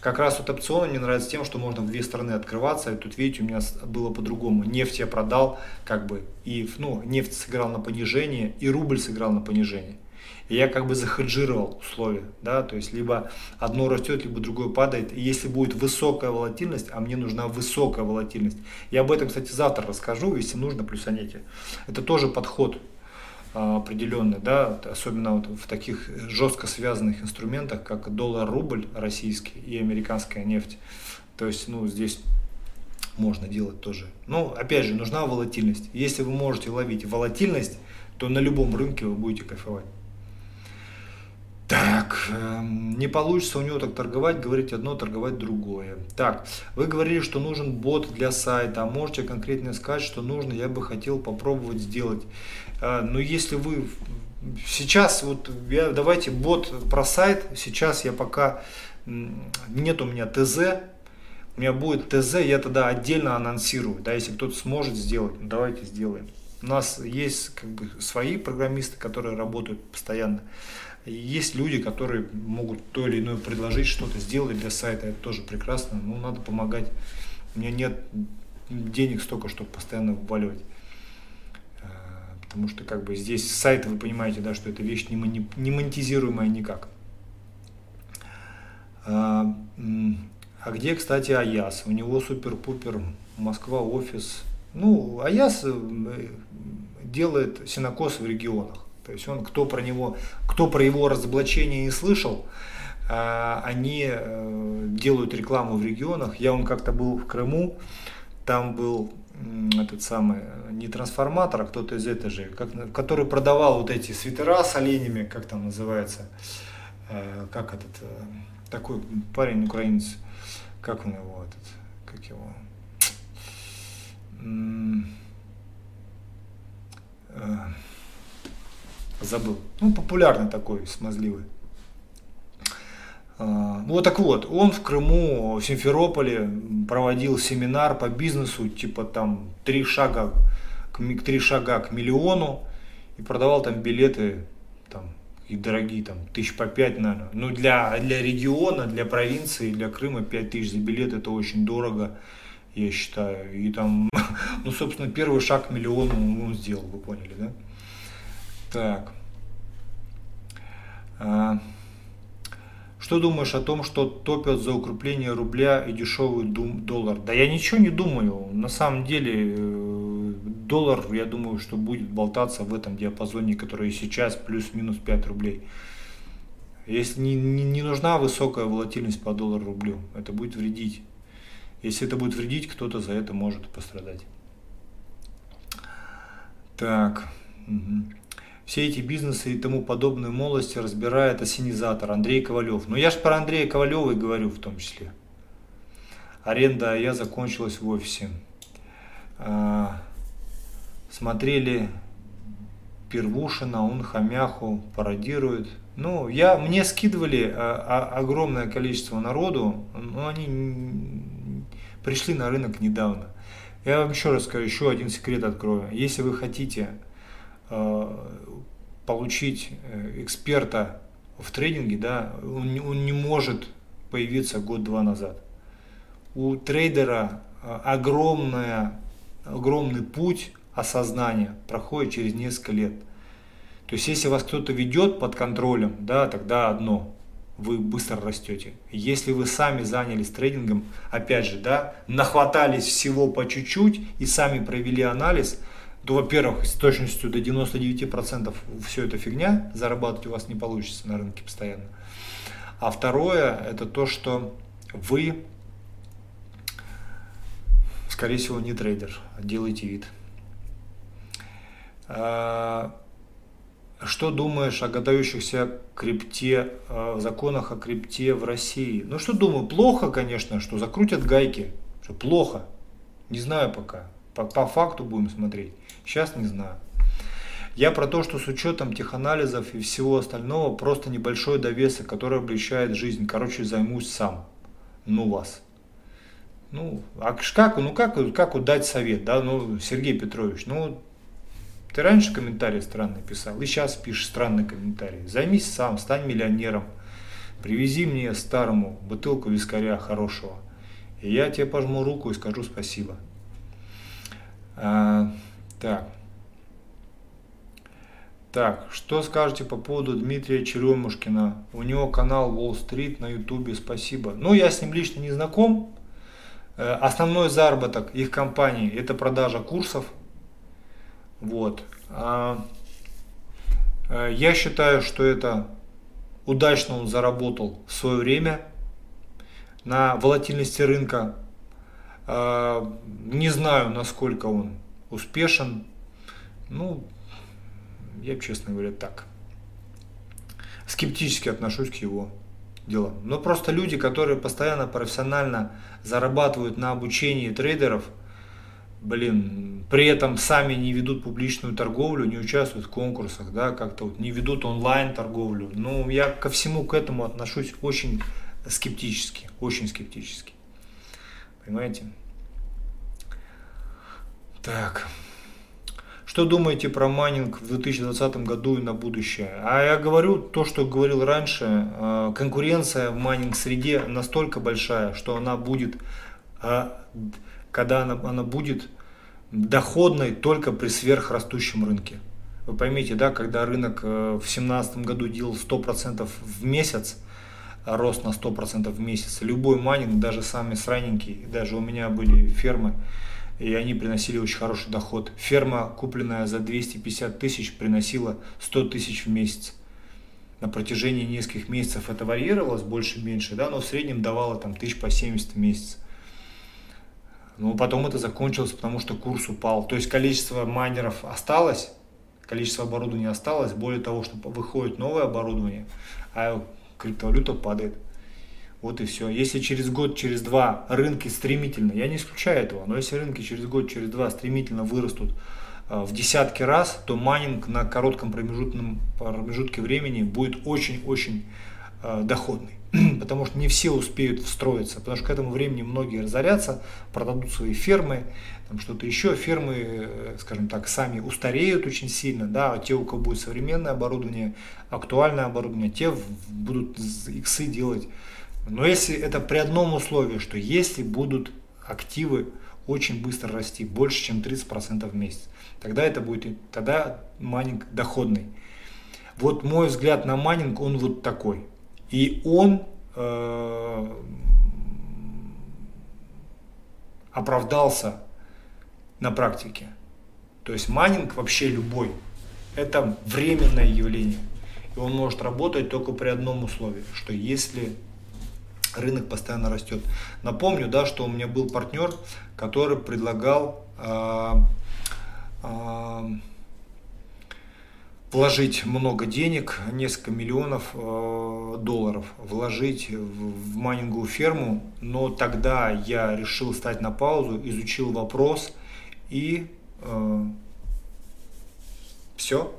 Как раз вот опционы мне нравятся тем, что можно в две стороны открываться. И тут, видите, у меня было по-другому. Нефть я продал, как бы, и ну, нефть сыграл на понижение, и рубль сыграл на понижение. И я как бы захеджировал условия, да, то есть либо одно растет, либо другое падает. И если будет высокая волатильность, а мне нужна высокая волатильность, я об этом, кстати, завтра расскажу, если нужно, плюсанете. Это тоже подход а, определенный, да, особенно вот в таких жестко связанных инструментах, как доллар-рубль российский и американская нефть. То есть, ну, здесь можно делать тоже. Но, опять же, нужна волатильность. Если вы можете ловить волатильность, то на любом рынке вы будете кайфовать. Так, эм, не получится у него так торговать, говорить одно, торговать другое. Так, вы говорили, что нужен бот для сайта, а можете конкретно сказать, что нужно, я бы хотел попробовать сделать. Э, но если вы сейчас, вот я, давайте бот про сайт, сейчас я пока, нет у меня ТЗ, у меня будет ТЗ, я тогда отдельно анонсирую, да, если кто-то сможет сделать, ну, давайте сделаем. У нас есть как бы свои программисты, которые работают постоянно. Есть люди, которые могут то или иное предложить что-то сделать для сайта, это тоже прекрасно, но надо помогать. У меня нет денег столько, чтобы постоянно вваливать. А, потому что как бы здесь сайт, вы понимаете, да, что эта вещь не монетизируемая никак. А, а где, кстати, Аяс? У него супер-пупер Москва офис. Ну, Аяс э, делает синокос в регионах. То есть он, кто про него, кто про его разоблачение не слышал, а, они э, делают рекламу в регионах. Я он как-то был в Крыму, там был этот самый, не трансформатор, а кто-то из этой же, как, который продавал вот эти свитера с оленями, как там называется, э, как этот, э, такой парень украинец, как он его, этот, как его, забыл. Ну, популярный такой, смазливый. А, ну, вот так вот, он в Крыму, в Симферополе проводил семинар по бизнесу, типа там три шага, к, три шага к миллиону, и продавал там билеты, там, и дорогие, там, тысяч по пять, наверное. Ну, для, для региона, для провинции, для Крыма пять тысяч за билет, это очень дорого, я считаю. И там, ну, собственно, первый шаг к миллиону он сделал, вы поняли, да? Так. А, что думаешь о том, что топят за укрепление рубля и дешевый доллар? Да я ничего не думаю. На самом деле э, доллар, я думаю, что будет болтаться в этом диапазоне, который сейчас плюс-минус 5 рублей. Если не, не, не нужна высокая волатильность по доллару рублю, это будет вредить. Если это будет вредить, кто-то за это может пострадать. Так. Угу все эти бизнесы и тому подобную молодости разбирает осенизатор Андрей Ковалев. Ну я же про Андрея Ковалева и говорю в том числе. Аренда я закончилась в офисе. А, смотрели Первушина, он хомяху пародирует. Ну, я, мне скидывали а, а, огромное количество народу, но они пришли на рынок недавно. Я вам еще раз скажу, еще один секрет открою. Если вы хотите получить э, эксперта в трейдинге, да, он, он не может появиться год-два назад. У трейдера э, огромная, огромный путь осознания проходит через несколько лет. То есть, если вас кто-то ведет под контролем, да, тогда одно, вы быстро растете. Если вы сами занялись трейдингом, опять же, да, нахватались всего по чуть-чуть и сами провели анализ, то, во-первых, с точностью до 99% все это фигня, зарабатывать у вас не получится на рынке постоянно. А второе, это то, что вы, скорее всего, не трейдер, а делаете вид. А, что думаешь о готовящихся крипте, о законах о крипте в России? Ну что думаю, плохо, конечно, что закрутят гайки. Что плохо. Не знаю пока. По, по факту будем смотреть. Сейчас не знаю. Я про то, что с учетом теханализов и всего остального просто небольшой довесок, который облегчает жизнь. Короче, займусь сам. Ну вас. Ну, а как, ну как, как вот дать совет, да, ну, Сергей Петрович, ну, ты раньше комментарии странные писал, и сейчас пишешь странные комментарии. Займись сам, стань миллионером. Привези мне старому бутылку вискаря хорошего. И я тебе пожму руку и скажу спасибо. Так. Так, что скажете по поводу Дмитрия Черемушкина? У него канал Wall Street на ютубе, спасибо. Ну, я с ним лично не знаком. Э, основной заработок их компании это продажа курсов вот. А, э, я считаю, что это удачно он заработал в свое время на волатильности рынка. А, не знаю, насколько он успешен. Ну, я, честно говоря, так. Скептически отношусь к его делам. Но просто люди, которые постоянно профессионально зарабатывают на обучении трейдеров – блин, при этом сами не ведут публичную торговлю, не участвуют в конкурсах, да, как-то вот не ведут онлайн торговлю. Ну, я ко всему к этому отношусь очень скептически, очень скептически. Понимаете? Так. Что думаете про майнинг в 2020 году и на будущее? А я говорю то, что говорил раньше. Э, конкуренция в майнинг-среде настолько большая, что она будет э, когда она, она будет доходной только при сверхрастущем рынке. Вы поймите, да, когда рынок э, в 2017 году делал 100% в месяц, а рост на 100% в месяц, любой майнинг, даже самый сраненький, даже у меня были фермы, и они приносили очень хороший доход. Ферма, купленная за 250 тысяч, приносила 100 тысяч в месяц. На протяжении нескольких месяцев это варьировалось, больше-меньше, да, но в среднем давало там тысяч по 70 в месяц. Но потом это закончилось, потому что курс упал. То есть количество майнеров осталось, количество оборудования осталось. Более того, что выходит новое оборудование, а криптовалюта падает. Вот и все. Если через год, через два рынки стремительно, я не исключаю этого, но если рынки через год, через два стремительно вырастут э, в десятки раз, то майнинг на коротком промежутном, промежутке времени будет очень-очень э, доходный. потому что не все успеют встроиться, потому что к этому времени многие разорятся, продадут свои фермы, там что-то еще, фермы, э, скажем так, сами устареют очень сильно, да, а те, у кого будет современное оборудование, актуальное оборудование, те будут иксы делать. Но если это при одном условии, что если будут активы очень быстро расти, больше, чем 30% в месяц, тогда это будет, тогда майнинг доходный. Вот мой взгляд на майнинг, он вот такой – и он э, оправдался на практике. То есть майнинг вообще любой, это временное явление. И он может работать только при одном условии, что если рынок постоянно растет. Напомню, да, что у меня был партнер, который предлагал э, э, вложить много денег, несколько миллионов э, долларов, вложить в, в майнинговую ферму, но тогда я решил стать на паузу, изучил вопрос и э, все.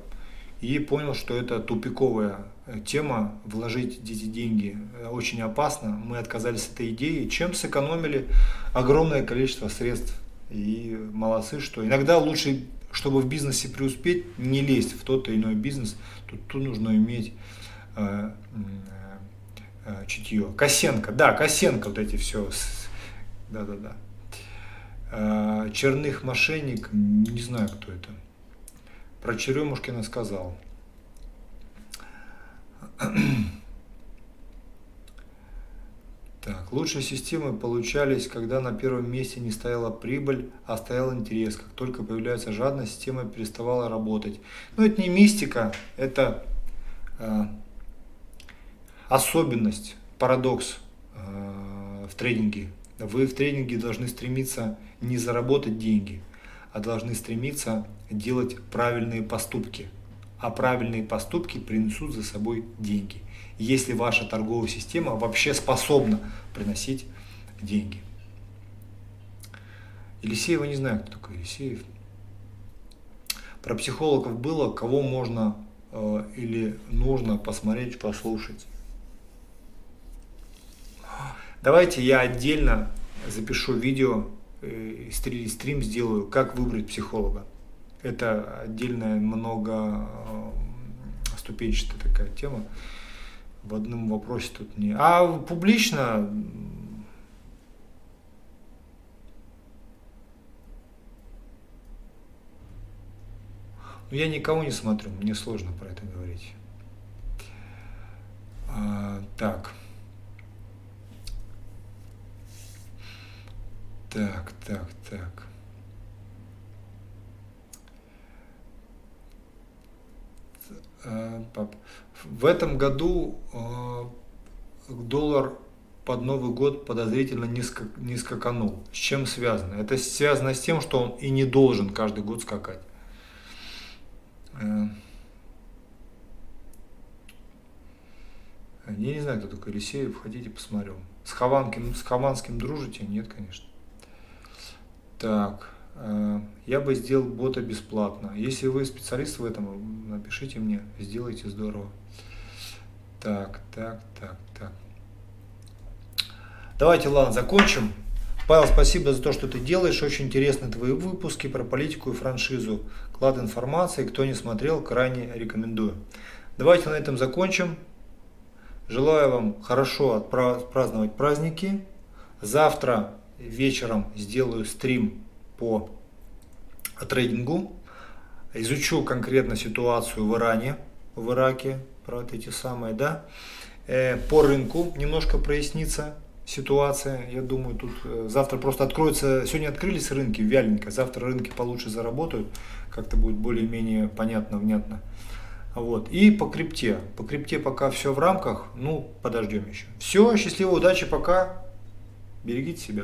И понял, что это тупиковая тема, вложить эти деньги очень опасно. Мы отказались от этой идеи, чем сэкономили огромное количество средств И молодцы, что иногда лучше, чтобы в бизнесе преуспеть, не лезть в тот или иной бизнес. Тут, тут нужно иметь э, э, чутье. Косенко, да, Косенко, вот эти все. Да-да-да. Э, Черных мошенник, не знаю, кто это. Про Черемушкина сказал. Так, лучшие системы получались, когда на первом месте не стояла прибыль, а стоял интерес. Как только появляется жадность, система переставала работать. Но это не мистика, это э, особенность, парадокс э, в трейдинге. Вы в трейдинге должны стремиться не заработать деньги, а должны стремиться делать правильные поступки. А правильные поступки принесут за собой деньги если ваша торговая система вообще способна приносить деньги. Елисеева не знаю, кто такой Елисеев. Про психологов было, кого можно э, или нужно посмотреть, послушать. Давайте я отдельно запишу видео, э, стрим сделаю, как выбрать психолога. Это отдельная много э, такая тема в одном вопросе тут не. А публично Ну, я никого не смотрю, мне сложно про это говорить. А, так. Так, так, так. Пап. В этом году э, доллар под Новый год подозрительно низко, не скаканул. С чем связано? Это связано с тем, что он и не должен каждый год скакать. Э, я не знаю, кто такой Елисеев, хотите посмотрю. С Хованским, с Хованским дружите? Нет, конечно. Так. Э, я бы сделал бота бесплатно. Если вы специалист в этом, напишите мне, сделайте здорово. Так, так, так, так. Давайте, ладно, закончим. Павел, спасибо за то, что ты делаешь. Очень интересны твои выпуски про политику и франшизу. Клад информации. Кто не смотрел, крайне рекомендую. Давайте на этом закончим. Желаю вам хорошо отпраздновать праздники. Завтра вечером сделаю стрим по трейдингу, изучу конкретно ситуацию в Иране, в Ираке, про вот эти самые, да, э, по рынку немножко прояснится ситуация, я думаю, тут э, завтра просто откроются, сегодня открылись рынки вяленько, завтра рынки получше заработают, как-то будет более-менее понятно, внятно. Вот. И по крипте. По крипте пока все в рамках, ну, подождем еще. Все, счастливо, удачи, пока. Берегите себя.